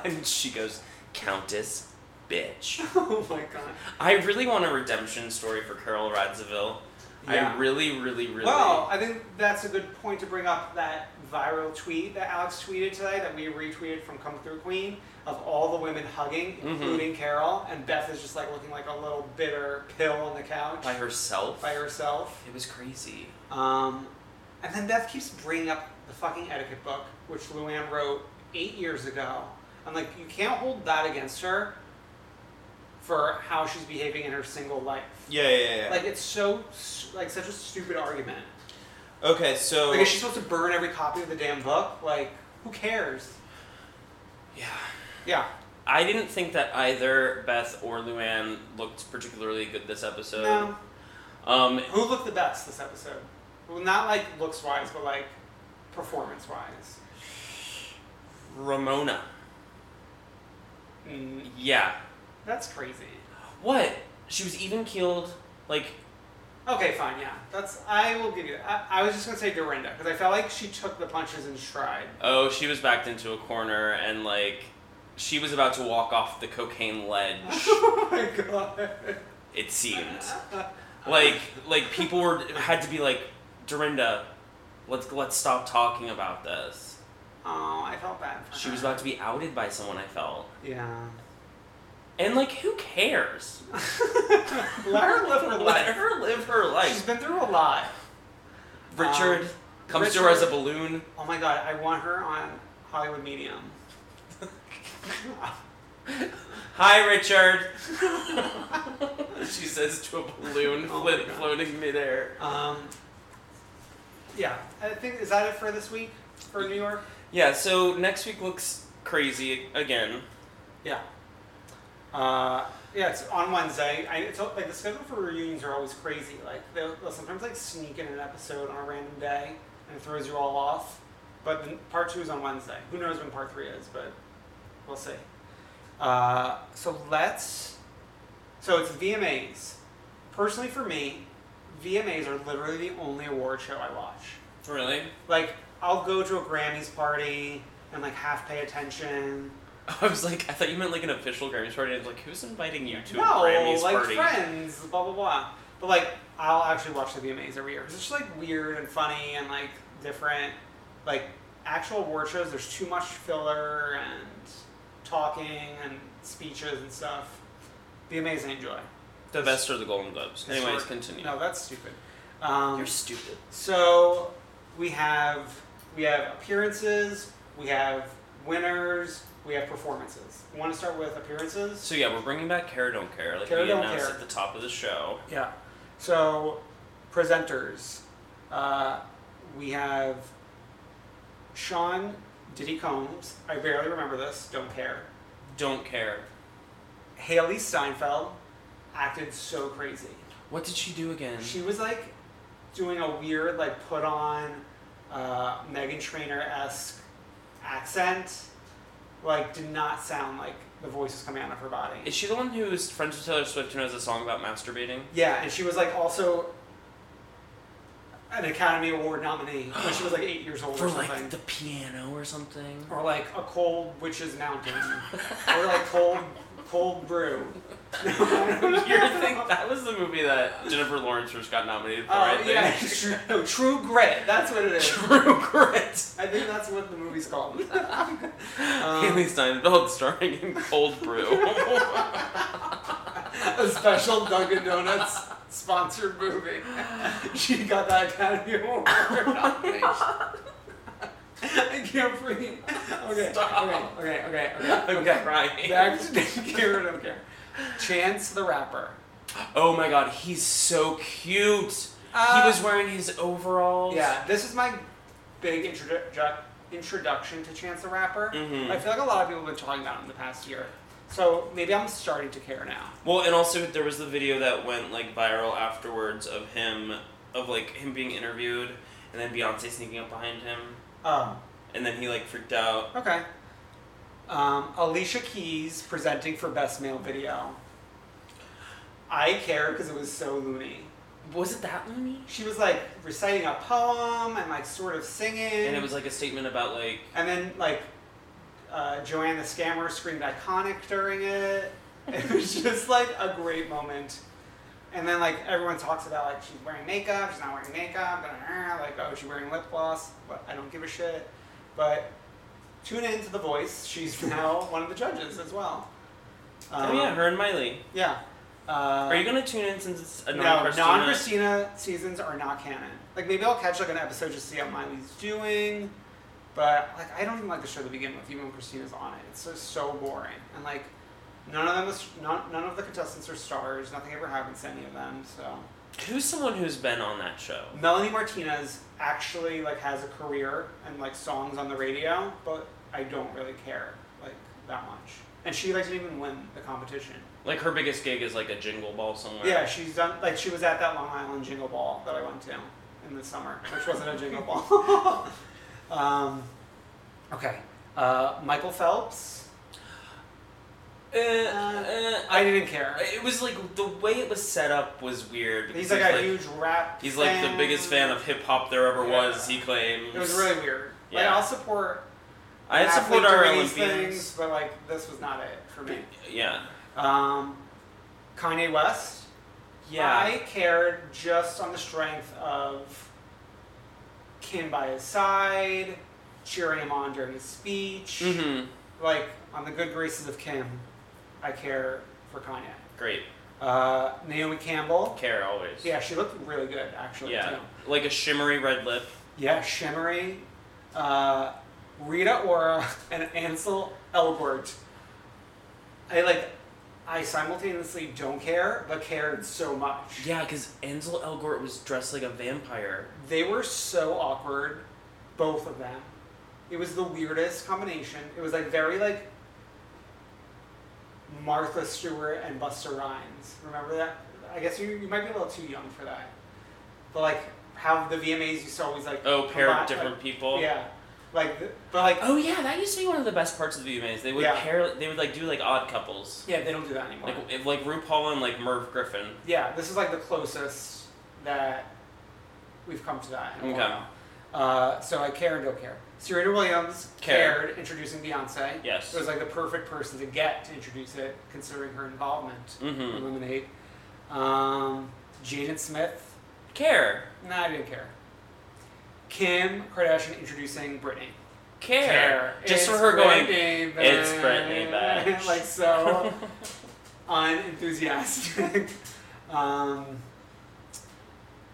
Speaker 2: and she goes, Countess, bitch.
Speaker 1: oh my god.
Speaker 2: I really want a redemption story for Carole Radziwill.
Speaker 1: Yeah.
Speaker 2: I really, really, really.
Speaker 1: Well, I think that's a good point to bring up that viral tweet that Alex tweeted today that we retweeted from Come Through Queen of all the women hugging,
Speaker 2: Mm-hmm.
Speaker 1: including Carole, and Beth is just like looking like a little bitter pill on the couch
Speaker 2: by herself.
Speaker 1: by herself.
Speaker 2: It was crazy.
Speaker 1: Um, and then Beth keeps bringing up the fucking etiquette book, which Luann wrote eight years ago. I'm like, you can't hold that against her for how she's behaving in her single life.
Speaker 2: Yeah, yeah, yeah.
Speaker 1: Like, it's so, like, such a stupid argument.
Speaker 2: okay, so.
Speaker 1: Like, is she supposed to burn every copy of the damn book? Like, who cares?
Speaker 2: yeah.
Speaker 1: Yeah.
Speaker 2: I didn't think that either Beth or Luann looked particularly good this episode.
Speaker 1: No.
Speaker 2: Um,
Speaker 1: Who looked the best this episode? Well, not like looks wise, but like performance wise.
Speaker 2: Ramona.
Speaker 1: Mm,
Speaker 2: Yeah.
Speaker 1: That's crazy.
Speaker 2: What? She was even killed, Like,
Speaker 1: Okay, fine, yeah. That's I will give you that. I, I was just gonna say Dorinda because I felt like she took the punches in stride.
Speaker 2: oh, she was backed into a corner and like, she was about to walk off the cocaine ledge.
Speaker 1: oh my god.
Speaker 2: it seemed. like like people were had to be like Dorinda, let's let's stop talking about this.
Speaker 1: Oh, I felt bad for
Speaker 2: She
Speaker 1: her.
Speaker 2: was about to be outed by someone. I felt,
Speaker 1: Yeah.
Speaker 2: And like who cares?
Speaker 1: Let her live her
Speaker 2: Let
Speaker 1: life.
Speaker 2: her live her
Speaker 1: She's
Speaker 2: life.
Speaker 1: been through a lot.
Speaker 2: Richard
Speaker 1: Um,
Speaker 2: comes to her as a balloon.
Speaker 1: Oh my god, I want her on Hollywood Medium.
Speaker 2: Hi, Richard. she says to a balloon
Speaker 1: Oh
Speaker 2: floating midair.
Speaker 1: Um, yeah, I think is that it for this week for New York?
Speaker 2: Yeah. So next week looks crazy again.
Speaker 1: Yeah. Uh, yeah, it's on Wednesday. I, it's like the schedule for reunions are always crazy. Like they'll, they'll sometimes like sneak in an episode on a random day and it throws you all off. But then part two is on Wednesday. Who knows when part three is? But we'll see. Uh, so let's. So it's VMAs. Personally, for me, VMAs are literally the only award show I watch.
Speaker 2: Really?
Speaker 1: Like I'll go to a Grammys party and like half pay attention.
Speaker 2: I was like, I thought you meant like an official Grammys party. I was like, who's inviting you to
Speaker 1: no,
Speaker 2: a Grammys
Speaker 1: like
Speaker 2: party?
Speaker 1: friends, blah blah blah. But like, I'll actually watch the VMAs every year because it's just like weird and funny and like different. Like actual award shows, there's too much filler and talking and speeches and stuff. Be amazing. Enjoy.
Speaker 2: The best are the Golden Globes. Anyways,
Speaker 1: Short-
Speaker 2: continue.
Speaker 1: No, that's stupid. Um,
Speaker 2: You're stupid.
Speaker 1: So we have we have appearances, we have winners, we have performances. We want to start with appearances.
Speaker 2: So yeah, we're bringing back Care Don't Care, like
Speaker 1: Care
Speaker 2: we
Speaker 1: Don't
Speaker 2: announced
Speaker 1: Care.
Speaker 2: at the top of the show.
Speaker 1: Yeah. So presenters, uh, we have Sean Diddy Combs. I barely remember this. Don't care.
Speaker 2: Don't care.
Speaker 1: Hailee Steinfeld acted so crazy.
Speaker 2: What did she do again?
Speaker 1: She was like doing a weird, like put on uh, Meghan Trainor esque accent. Like, did not sound like the voice was coming out of her body.
Speaker 2: Is she the one who's friends with Taylor Swift and has a song about masturbating?
Speaker 1: Yeah, and she was like also an Academy Award nominee when she was like eight years old
Speaker 2: For
Speaker 1: or something.
Speaker 2: like the piano or something?
Speaker 1: or like a cold witch's mountain, or like cold cold brew.
Speaker 2: You think that was the movie that Jennifer Lawrence first got nominated for? I
Speaker 1: Oh
Speaker 2: think.
Speaker 1: yeah, true, no, True Grit. That's what it is.
Speaker 2: True Grit.
Speaker 1: I think that's what the movie's called. Um,
Speaker 2: Hailee Steinfeld starring in Cold Brew.
Speaker 1: a special Dunkin' Donuts sponsored movie. She got that Academy Award nomination. I can't breathe. Okay,
Speaker 2: Stop.
Speaker 1: okay, okay, okay, okay.
Speaker 2: I'm
Speaker 1: okay.
Speaker 2: crying.
Speaker 1: Back to care or don't care. Chance the Rapper.
Speaker 2: oh my god, he's so cute.
Speaker 1: Uh,
Speaker 2: he was wearing his overalls.
Speaker 1: Yeah, this is my big introdu- introduction to Chance the Rapper.
Speaker 2: Mhm.
Speaker 1: I feel like a lot of people have been talking about him in the past year. So maybe I'm starting to care now.
Speaker 2: Well, and also there was the video that went like viral afterwards of him, of like him being interviewed, and then Beyonce sneaking up behind him,
Speaker 1: Um,
Speaker 2: and then he like freaked out.
Speaker 1: okay. Um, Alicia Keys presenting for Best Male Video. I care because it was so loony.
Speaker 2: Was it that loony?
Speaker 1: She was like reciting a poem and like sort of singing.
Speaker 2: And it was like a statement about like
Speaker 1: And then like uh, Joanne the Scammer screamed iconic during it. It was just like a great moment. And then like everyone talks about like she's wearing makeup, she's not wearing makeup, like oh she's wearing lip gloss, but I don't give a shit. But tune in to The Voice. She's now one of the judges as well.
Speaker 2: oh
Speaker 1: Um,
Speaker 2: yeah, her and Miley.
Speaker 1: Yeah. Uh,
Speaker 2: Are you gonna tune in since it's a
Speaker 1: no,
Speaker 2: non-Christina?
Speaker 1: non-Christina seasons are not canon. Like maybe I'll catch like an episode just to see how Miley's doing, but like I don't even like the show to begin with, even when Christina's on it. It's just so boring, and like none of them is none, none of the contestants are stars. Nothing ever happens to any of them. So
Speaker 2: Who's someone who's been on that show?
Speaker 1: Melanie Martinez actually like has a career and like songs on the radio, but I don't really care like that much. And she like didn't even win the competition.
Speaker 2: Like her biggest gig is like a jingle ball somewhere.
Speaker 1: Yeah, she's done like she was at that Long Island Jingle Ball that I went to in the summer, which wasn't a jingle ball. um, okay, uh, Michael Phelps.
Speaker 2: Uh, uh,
Speaker 1: I didn't care.
Speaker 2: It was like the way it was set up was weird.
Speaker 1: He's
Speaker 2: because
Speaker 1: like a huge rap.
Speaker 2: He's like the biggest fan of hip hop there ever was. He claims.
Speaker 1: It was really weird. Like I'll support.
Speaker 2: I
Speaker 1: an
Speaker 2: support
Speaker 1: athlete
Speaker 2: our
Speaker 1: doing these
Speaker 2: Olympians.
Speaker 1: things, but like this was not it for me.
Speaker 2: Yeah.
Speaker 1: Um, Kanye West.
Speaker 2: Yeah.
Speaker 1: I cared just on the strength of Kim by his side, cheering him on during his speech.
Speaker 2: Mm-hmm.
Speaker 1: Like, on the good graces of Kim, I care for Kanye.
Speaker 2: Great.
Speaker 1: Uh, Naomi Campbell.
Speaker 2: Care always.
Speaker 1: Yeah, she looked really good, actually,
Speaker 2: Yeah.
Speaker 1: too.
Speaker 2: Like a shimmery red lip.
Speaker 1: Yeah, shimmery. Uh, Rita Ora and Ansel Elgort. I like. I simultaneously don't care, but cared so much.
Speaker 2: Yeah, because Ansel Elgort was dressed like a vampire.
Speaker 1: They were so awkward, both of them. It was the weirdest combination. It was like very like Martha Stewart and Busta Rhymes. Remember that? I guess you, you might be a little too young for that. But like how the VMAs used to always like
Speaker 2: Oh, pair
Speaker 1: combine-
Speaker 2: different
Speaker 1: like,
Speaker 2: people.
Speaker 1: Yeah, like but like
Speaker 2: Oh yeah, that used to be one of the best parts of the VMAs. They would
Speaker 1: Yeah.
Speaker 2: pair. They would like do like odd couples.
Speaker 1: yeah they don't do that anymore.
Speaker 2: Like if, like RuPaul and like Merv Griffin.
Speaker 1: yeah, this is like the closest that we've come to that. In a
Speaker 2: Okay.
Speaker 1: while. Uh, so I care and don't care. Serena Williams
Speaker 2: Care.
Speaker 1: cared introducing Beyonce.
Speaker 2: Yes.
Speaker 1: It was like the perfect person to get to introduce it, considering her involvement in
Speaker 2: Mm-hmm.
Speaker 1: Lemonade. Um, Jaden Smith.
Speaker 2: Care.
Speaker 1: Nah, I didn't care. Kim Kardashian introducing Britney.
Speaker 2: care.
Speaker 1: Care.
Speaker 2: Just for her going,
Speaker 1: Brittany,
Speaker 2: it's
Speaker 1: bitch."
Speaker 2: Brittany, bitch.
Speaker 1: like so unenthusiastic. um,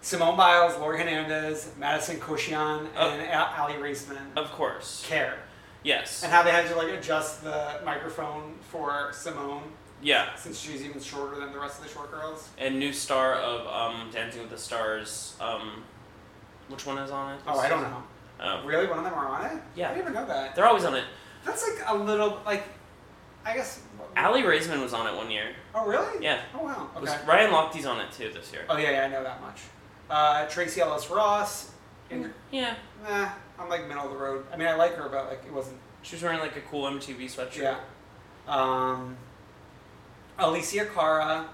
Speaker 1: Simone Biles, Laurie Hernandez, Madison Kocian,
Speaker 2: Oh.
Speaker 1: and A- Aly Raisman
Speaker 2: Of course.
Speaker 1: care.
Speaker 2: Yes.
Speaker 1: And how they had to like adjust the microphone for Simone
Speaker 2: Yeah.
Speaker 1: since she's even shorter than the rest of the short girls.
Speaker 2: And new star of um, Dancing with the Stars. Um, which one is on it?
Speaker 1: Oh, I don't know.
Speaker 2: Oh.
Speaker 1: Really, one of them are on it?
Speaker 2: Yeah.
Speaker 1: I didn't even know that.
Speaker 2: They're always on it.
Speaker 1: That's like a little like, I guess.
Speaker 2: Aly Raisman was on it one year.
Speaker 1: Oh really?
Speaker 2: Yeah.
Speaker 1: Oh wow.
Speaker 2: Was-
Speaker 1: Okay.
Speaker 2: Ryan Lochte's on it too this year.
Speaker 1: Oh yeah, yeah, I know that much. Uh, Tracee Ellis Ross. In,
Speaker 2: Yeah.
Speaker 1: nah, I'm like middle of the road. I mean, I like her, but like it wasn't.
Speaker 2: She was wearing like a cool MTV sweatshirt.
Speaker 1: Yeah. Um, Alessia Cara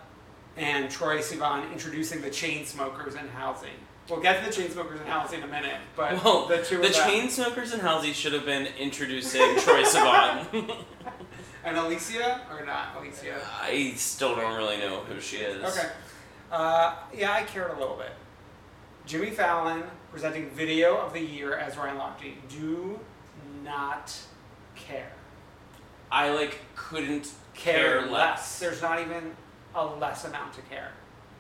Speaker 1: and Troye Sivan introducing the Chainsmokers in Halsey. We'll get to the Chainsmokers in Halsey in a minute, but
Speaker 2: Well,
Speaker 1: the two
Speaker 2: the
Speaker 1: of them
Speaker 2: chain smokers and Halsey should have been introducing Troye Sivan.
Speaker 1: and Alicia or not Alicia.
Speaker 2: I still don't really know who she is.
Speaker 1: Okay. Uh, yeah, I cared a little bit. Jimmy Fallon presenting Video of the Year as Ryan Lochte. Do not care.
Speaker 2: I like couldn't care, less.
Speaker 1: There's not even a less amount to care.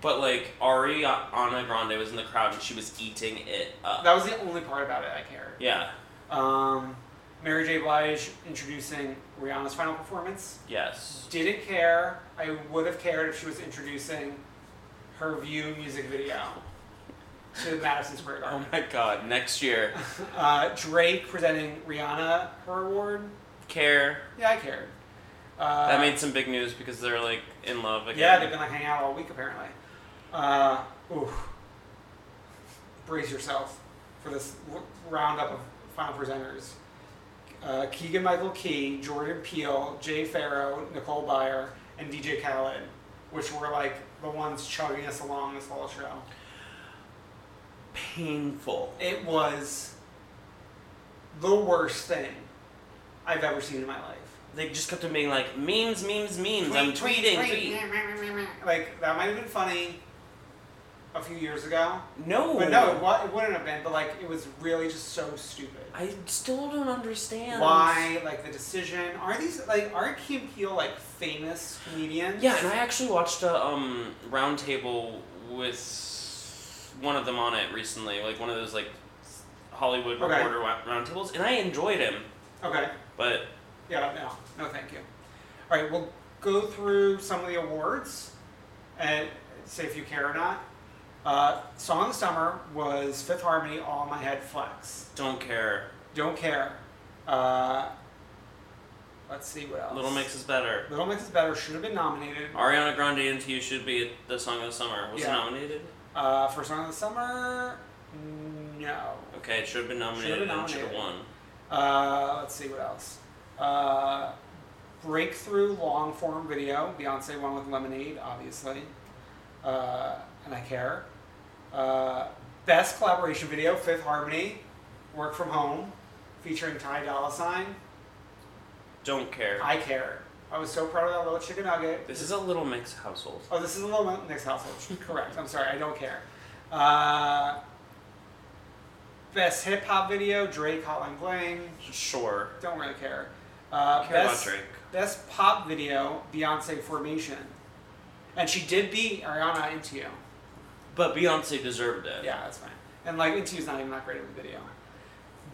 Speaker 2: But like Ariana Grande was in the crowd and she was eating it up.
Speaker 1: That was the only part about it I cared.
Speaker 2: yeah.
Speaker 1: Um, Mary J. Blige introducing Rihanna's final performance.
Speaker 2: Yes.
Speaker 1: Didn't care. I would have cared if she was introducing her View music video to Madison Square
Speaker 2: Oh my god. Next year.
Speaker 1: Uh, Drake presenting Rihanna her award.
Speaker 2: Care.
Speaker 1: Yeah, I cared. Uh,
Speaker 2: That made some big news because they're like in love again.
Speaker 1: Yeah, they've been like hanging out all week apparently. Uh, oof. Brace yourself for this roundup of final presenters. Uh, Keegan Michael Key, Jordan Peele, Jay Pharoah, Nicole Byer, and DJ Khaled, which were like the ones chugging us along this whole show.
Speaker 2: Painful.
Speaker 1: It was the worst thing I've ever seen in my life.
Speaker 2: They just kept on being like memes, memes, memes. I'm
Speaker 1: Tweet,
Speaker 2: tweeting,
Speaker 1: tweet,
Speaker 2: tweet.
Speaker 1: tweet. Like that might have been funny a few years ago,
Speaker 2: No.
Speaker 1: but no, it, it wouldn't have been. But like, it was really just so stupid.
Speaker 2: I still don't understand
Speaker 1: Why, like the decision? Are these like aren't Key and Peele like famous comedians?
Speaker 2: Yeah, and I actually watched a um roundtable with one of them on it recently, like one of those like Hollywood
Speaker 1: Okay.
Speaker 2: reporter roundtables, and I enjoyed him.
Speaker 1: Okay.
Speaker 2: But
Speaker 1: Yeah. No. No. Thank you. All right. We'll go through some of the awards and say if you care or not. Uh, Song of the Summer was Fifth Harmony, All My Head Flex.
Speaker 2: don't care.
Speaker 1: Don't care. Uh, let's see what else.
Speaker 2: Little Mix is better.
Speaker 1: Little Mix is better. Should have been nominated.
Speaker 2: Ariana Grande and You should be the song of the summer. Was
Speaker 1: Yeah.
Speaker 2: it nominated?
Speaker 1: Uh, for Song of the Summer, no.
Speaker 2: Okay, it should have been nominated
Speaker 1: Should've been
Speaker 2: and should have
Speaker 1: nominated.
Speaker 2: won.
Speaker 1: Uh, let's see what else. Uh, breakthrough long form video. Beyonce won with Lemonade, obviously. Uh, and I care. Uh, best collaboration video, Fifth Harmony, Work From Home, featuring Ty Dolla Sign.
Speaker 2: Don't care.
Speaker 1: I care. I was so proud of that little chicken nugget.
Speaker 2: This is a Little Mix household.
Speaker 1: Oh, this is a little next household. Correct. I'm sorry. I don't care. Uh, best hip hop video, Drake, Hotline Bling.
Speaker 2: Sure.
Speaker 1: Don't really care. Uh,
Speaker 2: Care about
Speaker 1: best,
Speaker 2: Drake.
Speaker 1: Best pop video, Beyonce Formation. And she did beat Ariana Into You.
Speaker 2: But Beyonce deserved it.
Speaker 1: Yeah, that's fine. And like Into You's not even that great of a video.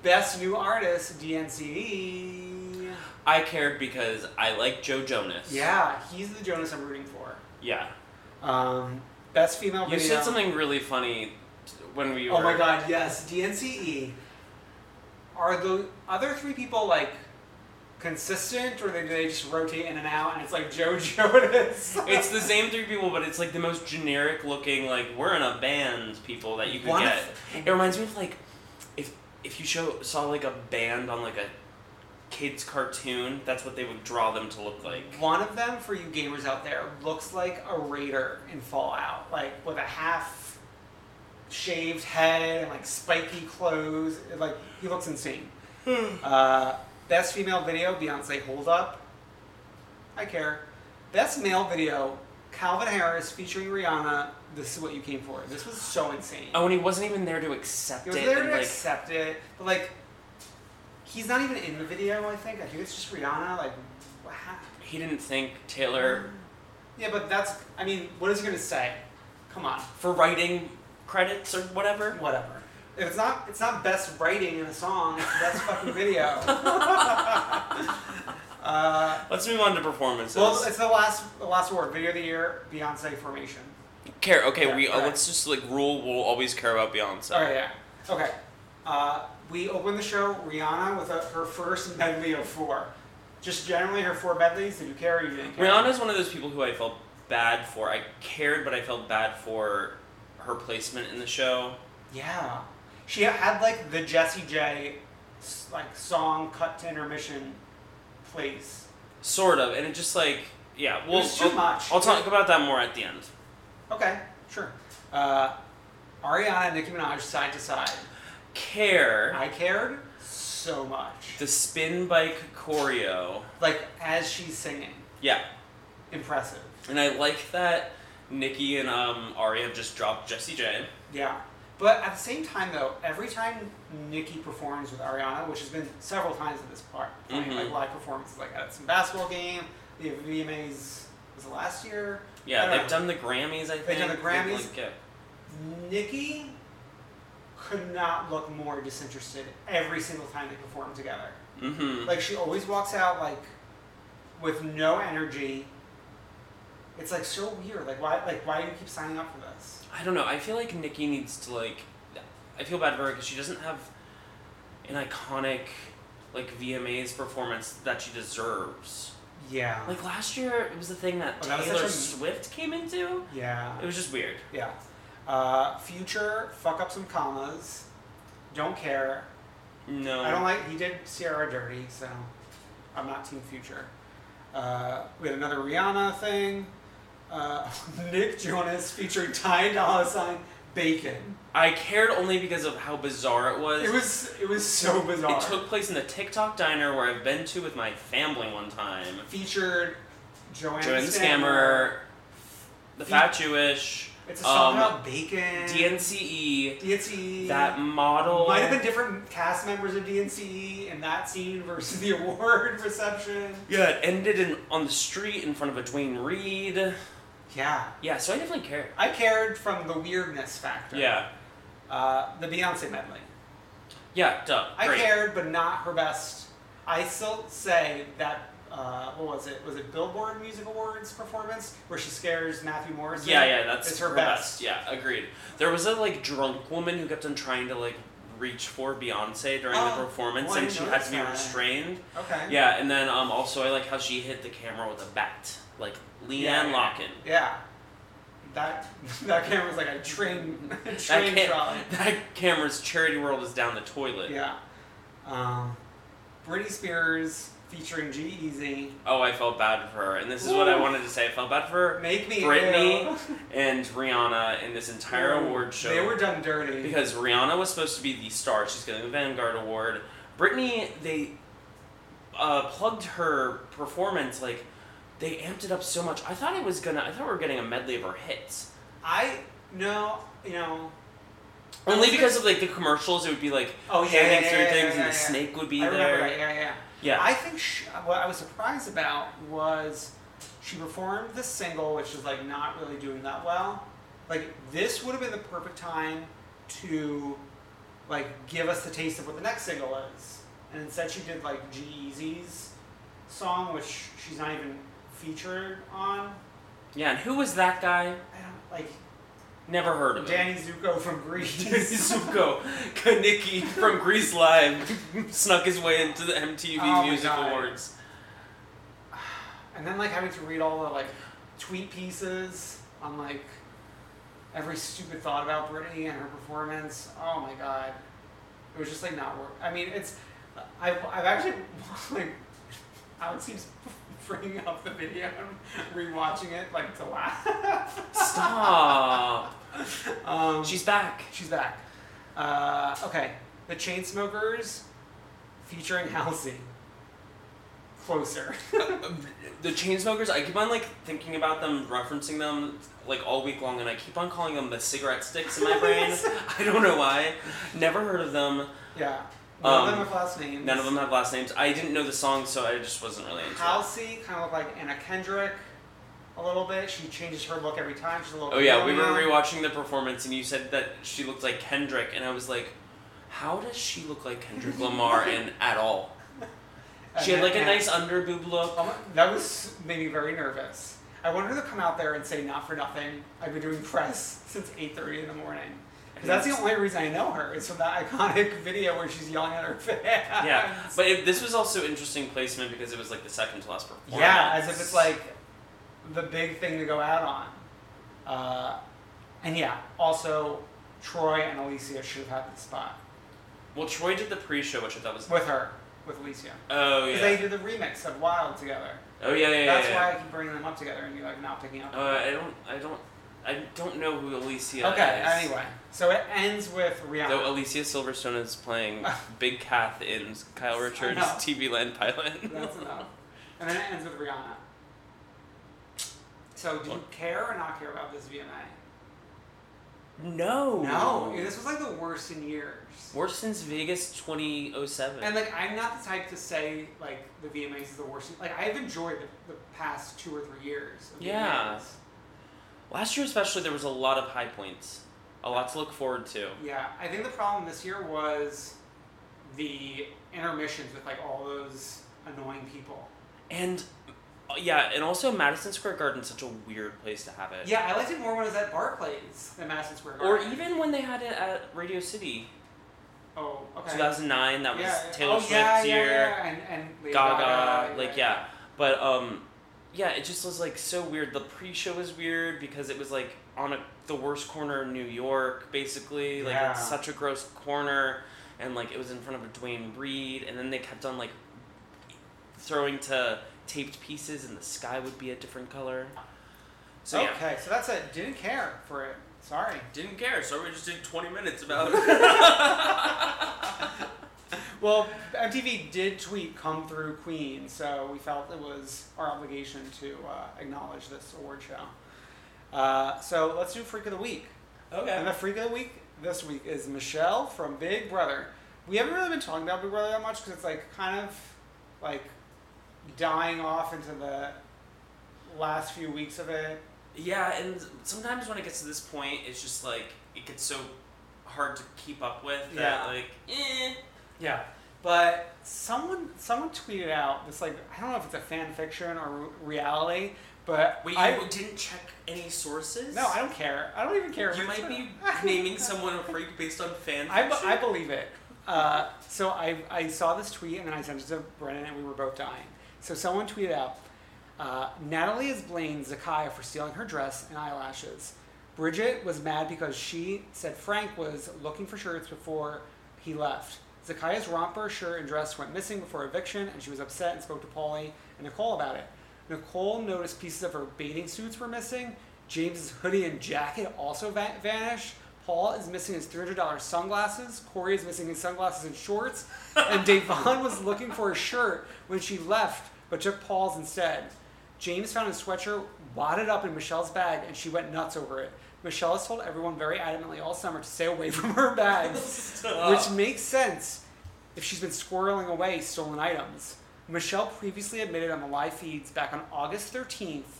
Speaker 1: Best new artist, DNCE.
Speaker 2: I cared because I like Joe Jonas.
Speaker 1: Yeah, he's the Jonas I'm rooting for.
Speaker 2: Yeah.
Speaker 1: Um, best female
Speaker 2: You
Speaker 1: video.
Speaker 2: said something really funny when we were.
Speaker 1: Oh my god, yes, DNCE. Are the other three people like consistent, or do they just rotate in and out, and it's like Joe Jonas?
Speaker 2: It's the same three people, but it's like the most generic looking, like we're in a band people that you could
Speaker 1: One
Speaker 2: get.
Speaker 1: of-
Speaker 2: It reminds me of like if if you show saw like a band on like a kids cartoon, that's what they would draw them to look like.
Speaker 1: One of them, for you gamers out there, looks like a raider in Fallout, like with a half shaved head and like spiky clothes. Like he looks insane. uh, best female video, Beyonce Hold Up. I care. Best male video, Calvin Harris featuring Rihanna. This is what you came for. This was so insane.
Speaker 2: Oh, and he wasn't even there to accept
Speaker 1: He was
Speaker 2: it.
Speaker 1: there to
Speaker 2: like,
Speaker 1: accept it, but like he's not even in the video. I think. I think it's just Rihanna. Like, what happened?
Speaker 2: He didn't think Taylor
Speaker 1: Yeah, but that's. I mean, what is he gonna say? Come on.
Speaker 2: for writing credits or whatever.
Speaker 1: Whatever. If it's not, it's not best writing in a song. It's best fucking video. uh,
Speaker 2: Let's move on to performances.
Speaker 1: well, it's the last, the last award. Video of the year, Beyonce Formation.
Speaker 2: care. Okay,
Speaker 1: Yeah,
Speaker 2: we uh,
Speaker 1: alright.
Speaker 2: let's just like rule. We'll always care about Beyonce.
Speaker 1: Oh yeah. Okay. Uh, we open the show Rihanna with a, her first medley of four. Just generally her four medleys. Did you care or you didn't care?
Speaker 2: Rihanna's one of those people who I felt bad for. I cared, but I felt bad for her placement in the show.
Speaker 1: Yeah. She had like the Jessie J, like song cut to intermission, place.
Speaker 2: Sort of, and it just like yeah. Well,
Speaker 1: too
Speaker 2: I'll,
Speaker 1: much.
Speaker 2: I'll talk about that more at the end.
Speaker 1: Okay, sure. Uh, Ariana and Nicki Minaj side to side.
Speaker 2: Care
Speaker 1: I cared so much.
Speaker 2: the spin bike choreo.
Speaker 1: Like as she's singing,
Speaker 2: Yeah,
Speaker 1: impressive.
Speaker 2: and I like that Nicki and um Ari have just dropped Jessie J.
Speaker 1: Yeah. But at the same time, though, every time Nicki performs with Ariana, which has been several times at this part,
Speaker 2: Mhm.
Speaker 1: like live performances, like at some basketball game, the VMAs was it last year?
Speaker 2: Yeah, they've
Speaker 1: know.
Speaker 2: done the Grammys. I think
Speaker 1: They've done the Grammys.
Speaker 2: like, yeah.
Speaker 1: Nicki could not look more disinterested every single time they perform together.
Speaker 2: Mm-hmm.
Speaker 1: Like she always walks out like with no energy. It's like so weird. Like why? Like why do you keep signing up for this?
Speaker 2: I don't know. I feel like Nicki needs to like. I feel bad for her because she doesn't have an iconic like VMAs performance that she deserves.
Speaker 1: Yeah.
Speaker 2: Like last year, it was the thing that
Speaker 1: Oh,
Speaker 2: Taylor
Speaker 1: a-
Speaker 2: Swift came into.
Speaker 1: yeah.
Speaker 2: It was just weird.
Speaker 1: Yeah. Uh, future, fuck up some commas. Don't care.
Speaker 2: No.
Speaker 1: I don't like. He did Ciara dirty, so I'm not Team Future. Uh, we had another Rihanna thing. Uh, Nick Jonas featuring Ty Dolla Sign Bacon.
Speaker 2: I cared only because of how bizarre it was.
Speaker 1: It was it was so bizarre.
Speaker 2: It took place in the Tick Tock diner where I've been to with my family one time.
Speaker 1: featured Joanne,
Speaker 2: Joanne
Speaker 1: Stammer.
Speaker 2: Scammer, the
Speaker 1: Fe-
Speaker 2: Fat Jewish,
Speaker 1: It's a song
Speaker 2: um,
Speaker 1: about bacon.
Speaker 2: DNCE,
Speaker 1: DNCE.
Speaker 2: that model.
Speaker 1: might have been different cast members of DNCE in that scene versus the award reception.
Speaker 2: Yeah, it ended in on the street in front of a Duane Reade.
Speaker 1: Yeah.
Speaker 2: Yeah, so I definitely cared.
Speaker 1: I cared from the weirdness factor.
Speaker 2: Yeah.
Speaker 1: Uh, the Beyonce medley.
Speaker 2: Yeah, duh.
Speaker 1: I cared, but not her best. I still say that. Uh, what was it? Was it Billboard Music Awards performance where she scares Matthew Morrison?
Speaker 2: Yeah, yeah, that's
Speaker 1: it's her, best.
Speaker 2: Yeah, agreed. There was a like drunk woman who kept on trying to like reach for Beyonce during
Speaker 1: Oh,
Speaker 2: the performance,
Speaker 1: well,
Speaker 2: and she had to be
Speaker 1: that.
Speaker 2: restrained.
Speaker 1: Okay.
Speaker 2: Yeah, and then um, also I like how she hit the camera with a bat, like LeAnn
Speaker 1: Yeah, yeah.
Speaker 2: Locken.
Speaker 1: Yeah. That that camera was like a train a
Speaker 2: That,
Speaker 1: train
Speaker 2: cam-
Speaker 1: trolley.
Speaker 2: that camera's Charity World is down the toilet.
Speaker 1: Yeah. Um, Britney Spears featuring G Eazy.
Speaker 2: Oh, I felt bad for her, and this is what I wanted to say. I felt bad for
Speaker 1: Make me
Speaker 2: Britney and Rihanna in this entire award show.
Speaker 1: They were done dirty.
Speaker 2: because Rihanna was supposed to be the star. She's getting the Vanguard Award. Britney, they uh, plugged her performance like they amped it up so much. I thought it was gonna. I thought we were getting a medley of her hits.
Speaker 1: I no, you know.
Speaker 2: Only because of like the commercials, it would be like
Speaker 1: Oh, yeah, yeah, yeah,
Speaker 2: through
Speaker 1: yeah,
Speaker 2: things,
Speaker 1: yeah,
Speaker 2: and the snake would be
Speaker 1: I
Speaker 2: there.
Speaker 1: remember. Yeah, yeah.
Speaker 2: Yeah.
Speaker 1: I think sh what I was surprised about was she performed the single, which is like not really doing that well. Like this would have been the perfect time to like give us the taste of what the next single is, and instead she did like G Eazy's song, which she's not even featured on.
Speaker 2: Yeah, and who was that guy?
Speaker 1: I don't like
Speaker 2: Never heard of him.
Speaker 1: Danny Zuko from Grease.
Speaker 2: Zuko, Kenickie from Grease Live, snuck his way into the MTV
Speaker 1: Oh
Speaker 2: Music. Awards.
Speaker 1: and then like having to read all the like tweet pieces on like every stupid thought about Britney and her performance. Oh my god, it was just like not work. I mean, it's I've I've actually like Alex keeps bringing up the video and rewatching it like to laugh.
Speaker 2: Stop.
Speaker 1: um,
Speaker 2: She's back.
Speaker 1: she's back. Uh, okay, the Chainsmokers featuring Halsey. Closer.
Speaker 2: the Chainsmokers, I keep on like thinking about them, referencing them like all week long, and I keep on calling them the cigarette sticks in my brain. I don't know why. Never heard of them.
Speaker 1: yeah. None
Speaker 2: Um,
Speaker 1: of them have last names.
Speaker 2: None of them have last names. I didn't know the song, so I just wasn't really into it.
Speaker 1: Halsey kind of looked like Anna Kendrick a little bit. She changes her look every time. She's a little.
Speaker 2: Oh yeah, we were rewatching the performance, and you said that she looked like Kendrick, and I was like, how does she look like Kendrick Lamar in at all? She had like a nice under boob look.
Speaker 1: Oh, that was made me very nervous. I wanted her to come out there and say, "Not for nothing, I've been doing press since 8:30 in the morning." 'Cause that's the only reason I know her is from that iconic video where she's yelling at her fans.
Speaker 2: Yeah, but it, this was also interesting placement because it was like the second to last performance.
Speaker 1: Yeah, as if it's like the big thing to go out on. Uh, and yeah, also Troye and Alicia should have had the spot
Speaker 2: Well, Troye did the pre-show, which I thought was.
Speaker 1: with her, with Alicia.
Speaker 2: Oh
Speaker 1: Because
Speaker 2: yeah.
Speaker 1: they did the remix of Wild together.
Speaker 2: Oh yeah, yeah, yeah.
Speaker 1: That's
Speaker 2: yeah.
Speaker 1: why I keep bringing them up together and you're like not picking up.
Speaker 2: Uh, I don't, I don't, I don't know who Alicia is.
Speaker 1: okay,
Speaker 2: is.
Speaker 1: anyway. So it ends with Rihanna.
Speaker 2: Though Alicia Silverstone is playing Big Kath in Kyle Richards'. TV Land pilot.
Speaker 1: That's enough. And then it ends with Rihanna. So do you care or not care about this VMA?
Speaker 2: no.
Speaker 1: No, this was like the worst in years.
Speaker 2: Worse since Vegas 2007.
Speaker 1: And like, I'm not the type to say like the VMAs is the worst. Like, I've enjoyed the, the past two or three years. Of
Speaker 2: Yeah.
Speaker 1: VMAs.
Speaker 2: Last year, especially, there was a lot of high points. A lot to look forward to.
Speaker 1: Yeah, I think the problem this year was the intermissions with like all those annoying people.
Speaker 2: And uh, yeah, and also Madison Square Garden's such a weird place to have it.
Speaker 1: Yeah, I liked it more when it was at Barclays than Madison Square
Speaker 2: Or even when they had it at Radio City,
Speaker 1: oh, okay.
Speaker 2: 2009. That was
Speaker 1: yeah.
Speaker 2: Taylor
Speaker 1: oh,
Speaker 2: Swift's
Speaker 1: yeah,
Speaker 2: year.
Speaker 1: Yeah, yeah. And, and Lady
Speaker 2: Gaga, like yeah. But um, yeah, it just was like so weird. The pre-show was weird because it was like on a the worst corner in New York, basically. Like
Speaker 1: Yeah.
Speaker 2: it's such a gross corner, and like it was in front of a Duane Reade, and then they kept on like throwing to taped pieces, and the sky would be a different color. So yeah,
Speaker 1: okay, so that's it. Didn't care for it. Sorry.
Speaker 2: didn't care. So we just did twenty minutes about it.
Speaker 1: Well, MTV did tweet "Come Through Queen," so we felt it was our obligation to uh, acknowledge this award show. Uh, so let's do Freak of the Week. Okay. And the Freak of the Week this week is Michelle from Big Brother. We haven't really been talking about Big Brother that much because it's like kind of like dying off into the last few weeks of it.
Speaker 2: Yeah, and sometimes when it gets to this point, it's just like it gets so hard to keep up with that
Speaker 1: Yeah.
Speaker 2: like eh.
Speaker 1: Yeah. But someone someone tweeted out this like I don't know if it's a fan fiction or reality, but
Speaker 2: Wait,
Speaker 1: I
Speaker 2: didn't check any sources?
Speaker 1: no, I don't care. I don't even care. if
Speaker 2: You
Speaker 1: it's-
Speaker 2: might be naming someone a freak based on fan
Speaker 1: I,
Speaker 2: fiction.
Speaker 1: I believe it. Uh, so I, I saw this tweet and then I sent it to Brennan and we were both dying. So someone tweeted out, uh, Natalie has blamed Zakiyah for stealing her dress and eyelashes. Bridget was mad because she said Frank was looking for shirts before he left. Zakiyah's romper, shirt, and dress went missing before eviction, and she was upset and spoke to Paulie and Nicole about it. Nicole noticed pieces of her bathing suits were missing. James's hoodie and jacket also va- vanished. Paul is missing his $300 sunglasses. Corey is missing his sunglasses and shorts. And Da'Vonne was looking for a shirt when she left, but took Paul's instead. James found his sweatshirt wadded up in Michelle's bag, and she went nuts over it. Michelle has told everyone very adamantly all summer to stay away from her bags, which makes sense if she's been squirreling away stolen items. Michelle previously admitted on the live feeds back on August 13th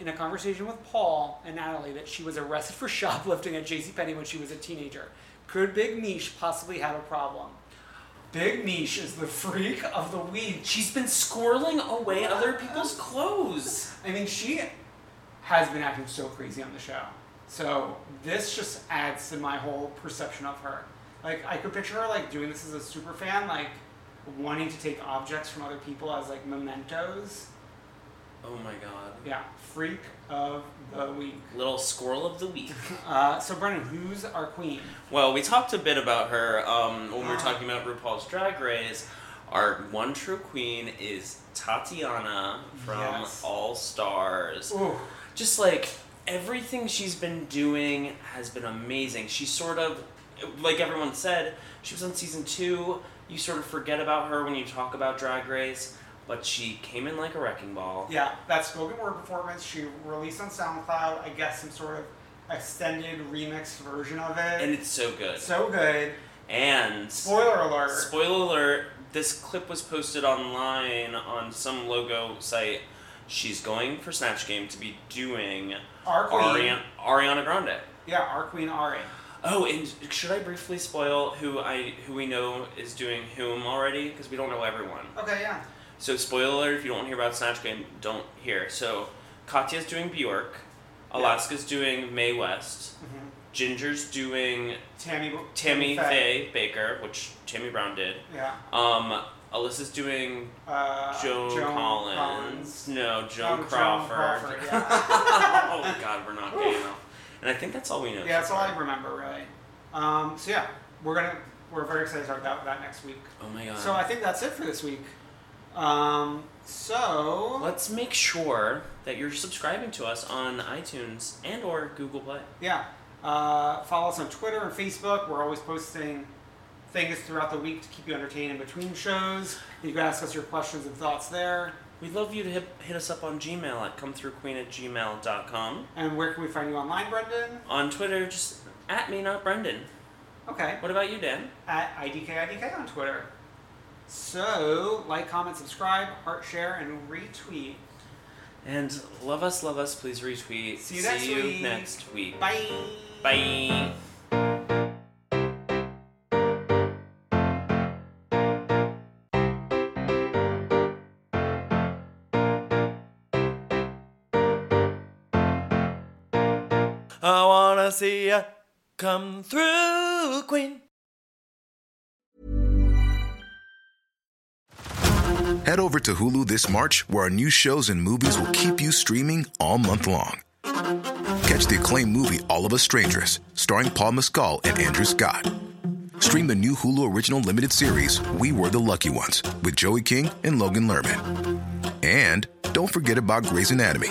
Speaker 1: in a conversation with Paul and Natalie that she was arrested for shoplifting at JCPenney when she was a teenager. Could Big Mish possibly have a problem? Big Mish is the freak of the week.
Speaker 2: She's been squirreling away other people's clothes.
Speaker 1: I mean, she has been acting so crazy on the show. So this just adds to my whole perception of her. Like I could picture her like doing this as a super fan, like wanting to take objects from other people as like mementos.
Speaker 2: Oh my god.
Speaker 1: Yeah, freak of the week.
Speaker 2: Little squirrel of the week.
Speaker 1: Uh, so Brennan, who's our queen?
Speaker 2: Well, we talked a bit about her um, when we were
Speaker 1: Ah.
Speaker 2: talking about RuPaul's Drag Race. Our one true queen is Tatiana from
Speaker 1: Yes.
Speaker 2: All Stars.
Speaker 1: Ooh,
Speaker 2: Just like everything she's been doing has been amazing. She's sort of, like everyone said, she was on season two. You sort of forget about her when you talk about Drag Race, but she came in like a wrecking ball.
Speaker 1: yeah, that spoken word performance she released on SoundCloud. I guess some sort of extended remix version of it.
Speaker 2: And it's so good.
Speaker 1: so good.
Speaker 2: And
Speaker 1: Spoiler alert.
Speaker 2: Spoiler alert, this clip was posted online on some logo site. She's going for Snatch Game to be doing
Speaker 1: Our.
Speaker 2: Ariana, Ariana Grande.
Speaker 1: Yeah, our queen Ari.
Speaker 2: Oh, and should I briefly spoil who I who we know is doing whom already? Because we don't know everyone.
Speaker 1: Okay, yeah.
Speaker 2: So spoiler if you don't hear about Snatch Game, don't hear. So Katya's doing Bjork, Alaska's doing Mae West,
Speaker 1: Mhm.
Speaker 2: Ginger's doing
Speaker 1: Tammy.
Speaker 2: Tammy
Speaker 1: Faye.
Speaker 2: Faye Bakker, which Tammy Brown did.
Speaker 1: Yeah.
Speaker 2: Um, Alyssa's doing
Speaker 1: Uh,
Speaker 2: Joan,
Speaker 1: Joan
Speaker 2: Collins.
Speaker 1: Collins.
Speaker 2: No, Joan
Speaker 1: Oh,
Speaker 2: Crawford.
Speaker 1: Crawford, yeah.
Speaker 2: oh God, we're not gay enough. And I think that's all we know.
Speaker 1: yeah, that's all I remember, really. Um, so yeah, we're gonna we're very excited to talk about that next week.
Speaker 2: Oh my God.
Speaker 1: So I think that's it for this week. Um, so
Speaker 2: Let's make sure that you're subscribing to us on iTunes and or Google Play.
Speaker 1: yeah, uh, follow us on Twitter and Facebook. We're always posting things throughout the week to keep you entertained in between shows. You can ask us your questions and thoughts there.
Speaker 2: We'd love you to hit, hit us up on Gmail at comethroughqueen at gmail.com.
Speaker 1: And where can we find you online, Brendan?
Speaker 2: On Twitter, just at me, not Brendan.
Speaker 1: Okay.
Speaker 2: What about you, Dan?
Speaker 1: at IDKIDK on Twitter. So, like, comment, subscribe, heart, share, and retweet.
Speaker 2: And love us, love us, please retweet.
Speaker 1: See you next
Speaker 2: you
Speaker 1: week.
Speaker 2: next week.
Speaker 1: Bye.
Speaker 2: Bye. I wanna see ya come through, Queen.
Speaker 3: Head over to Hulu this March, where our new shows and movies will keep you streaming all month long. Catch the acclaimed movie All of Us Strangers, starring Paul Mescal and Andrew Scott. Stream the new Hulu original limited series We Were the Lucky Ones with Joey King and Logan Lerman. And don't forget about Grey's Anatomy.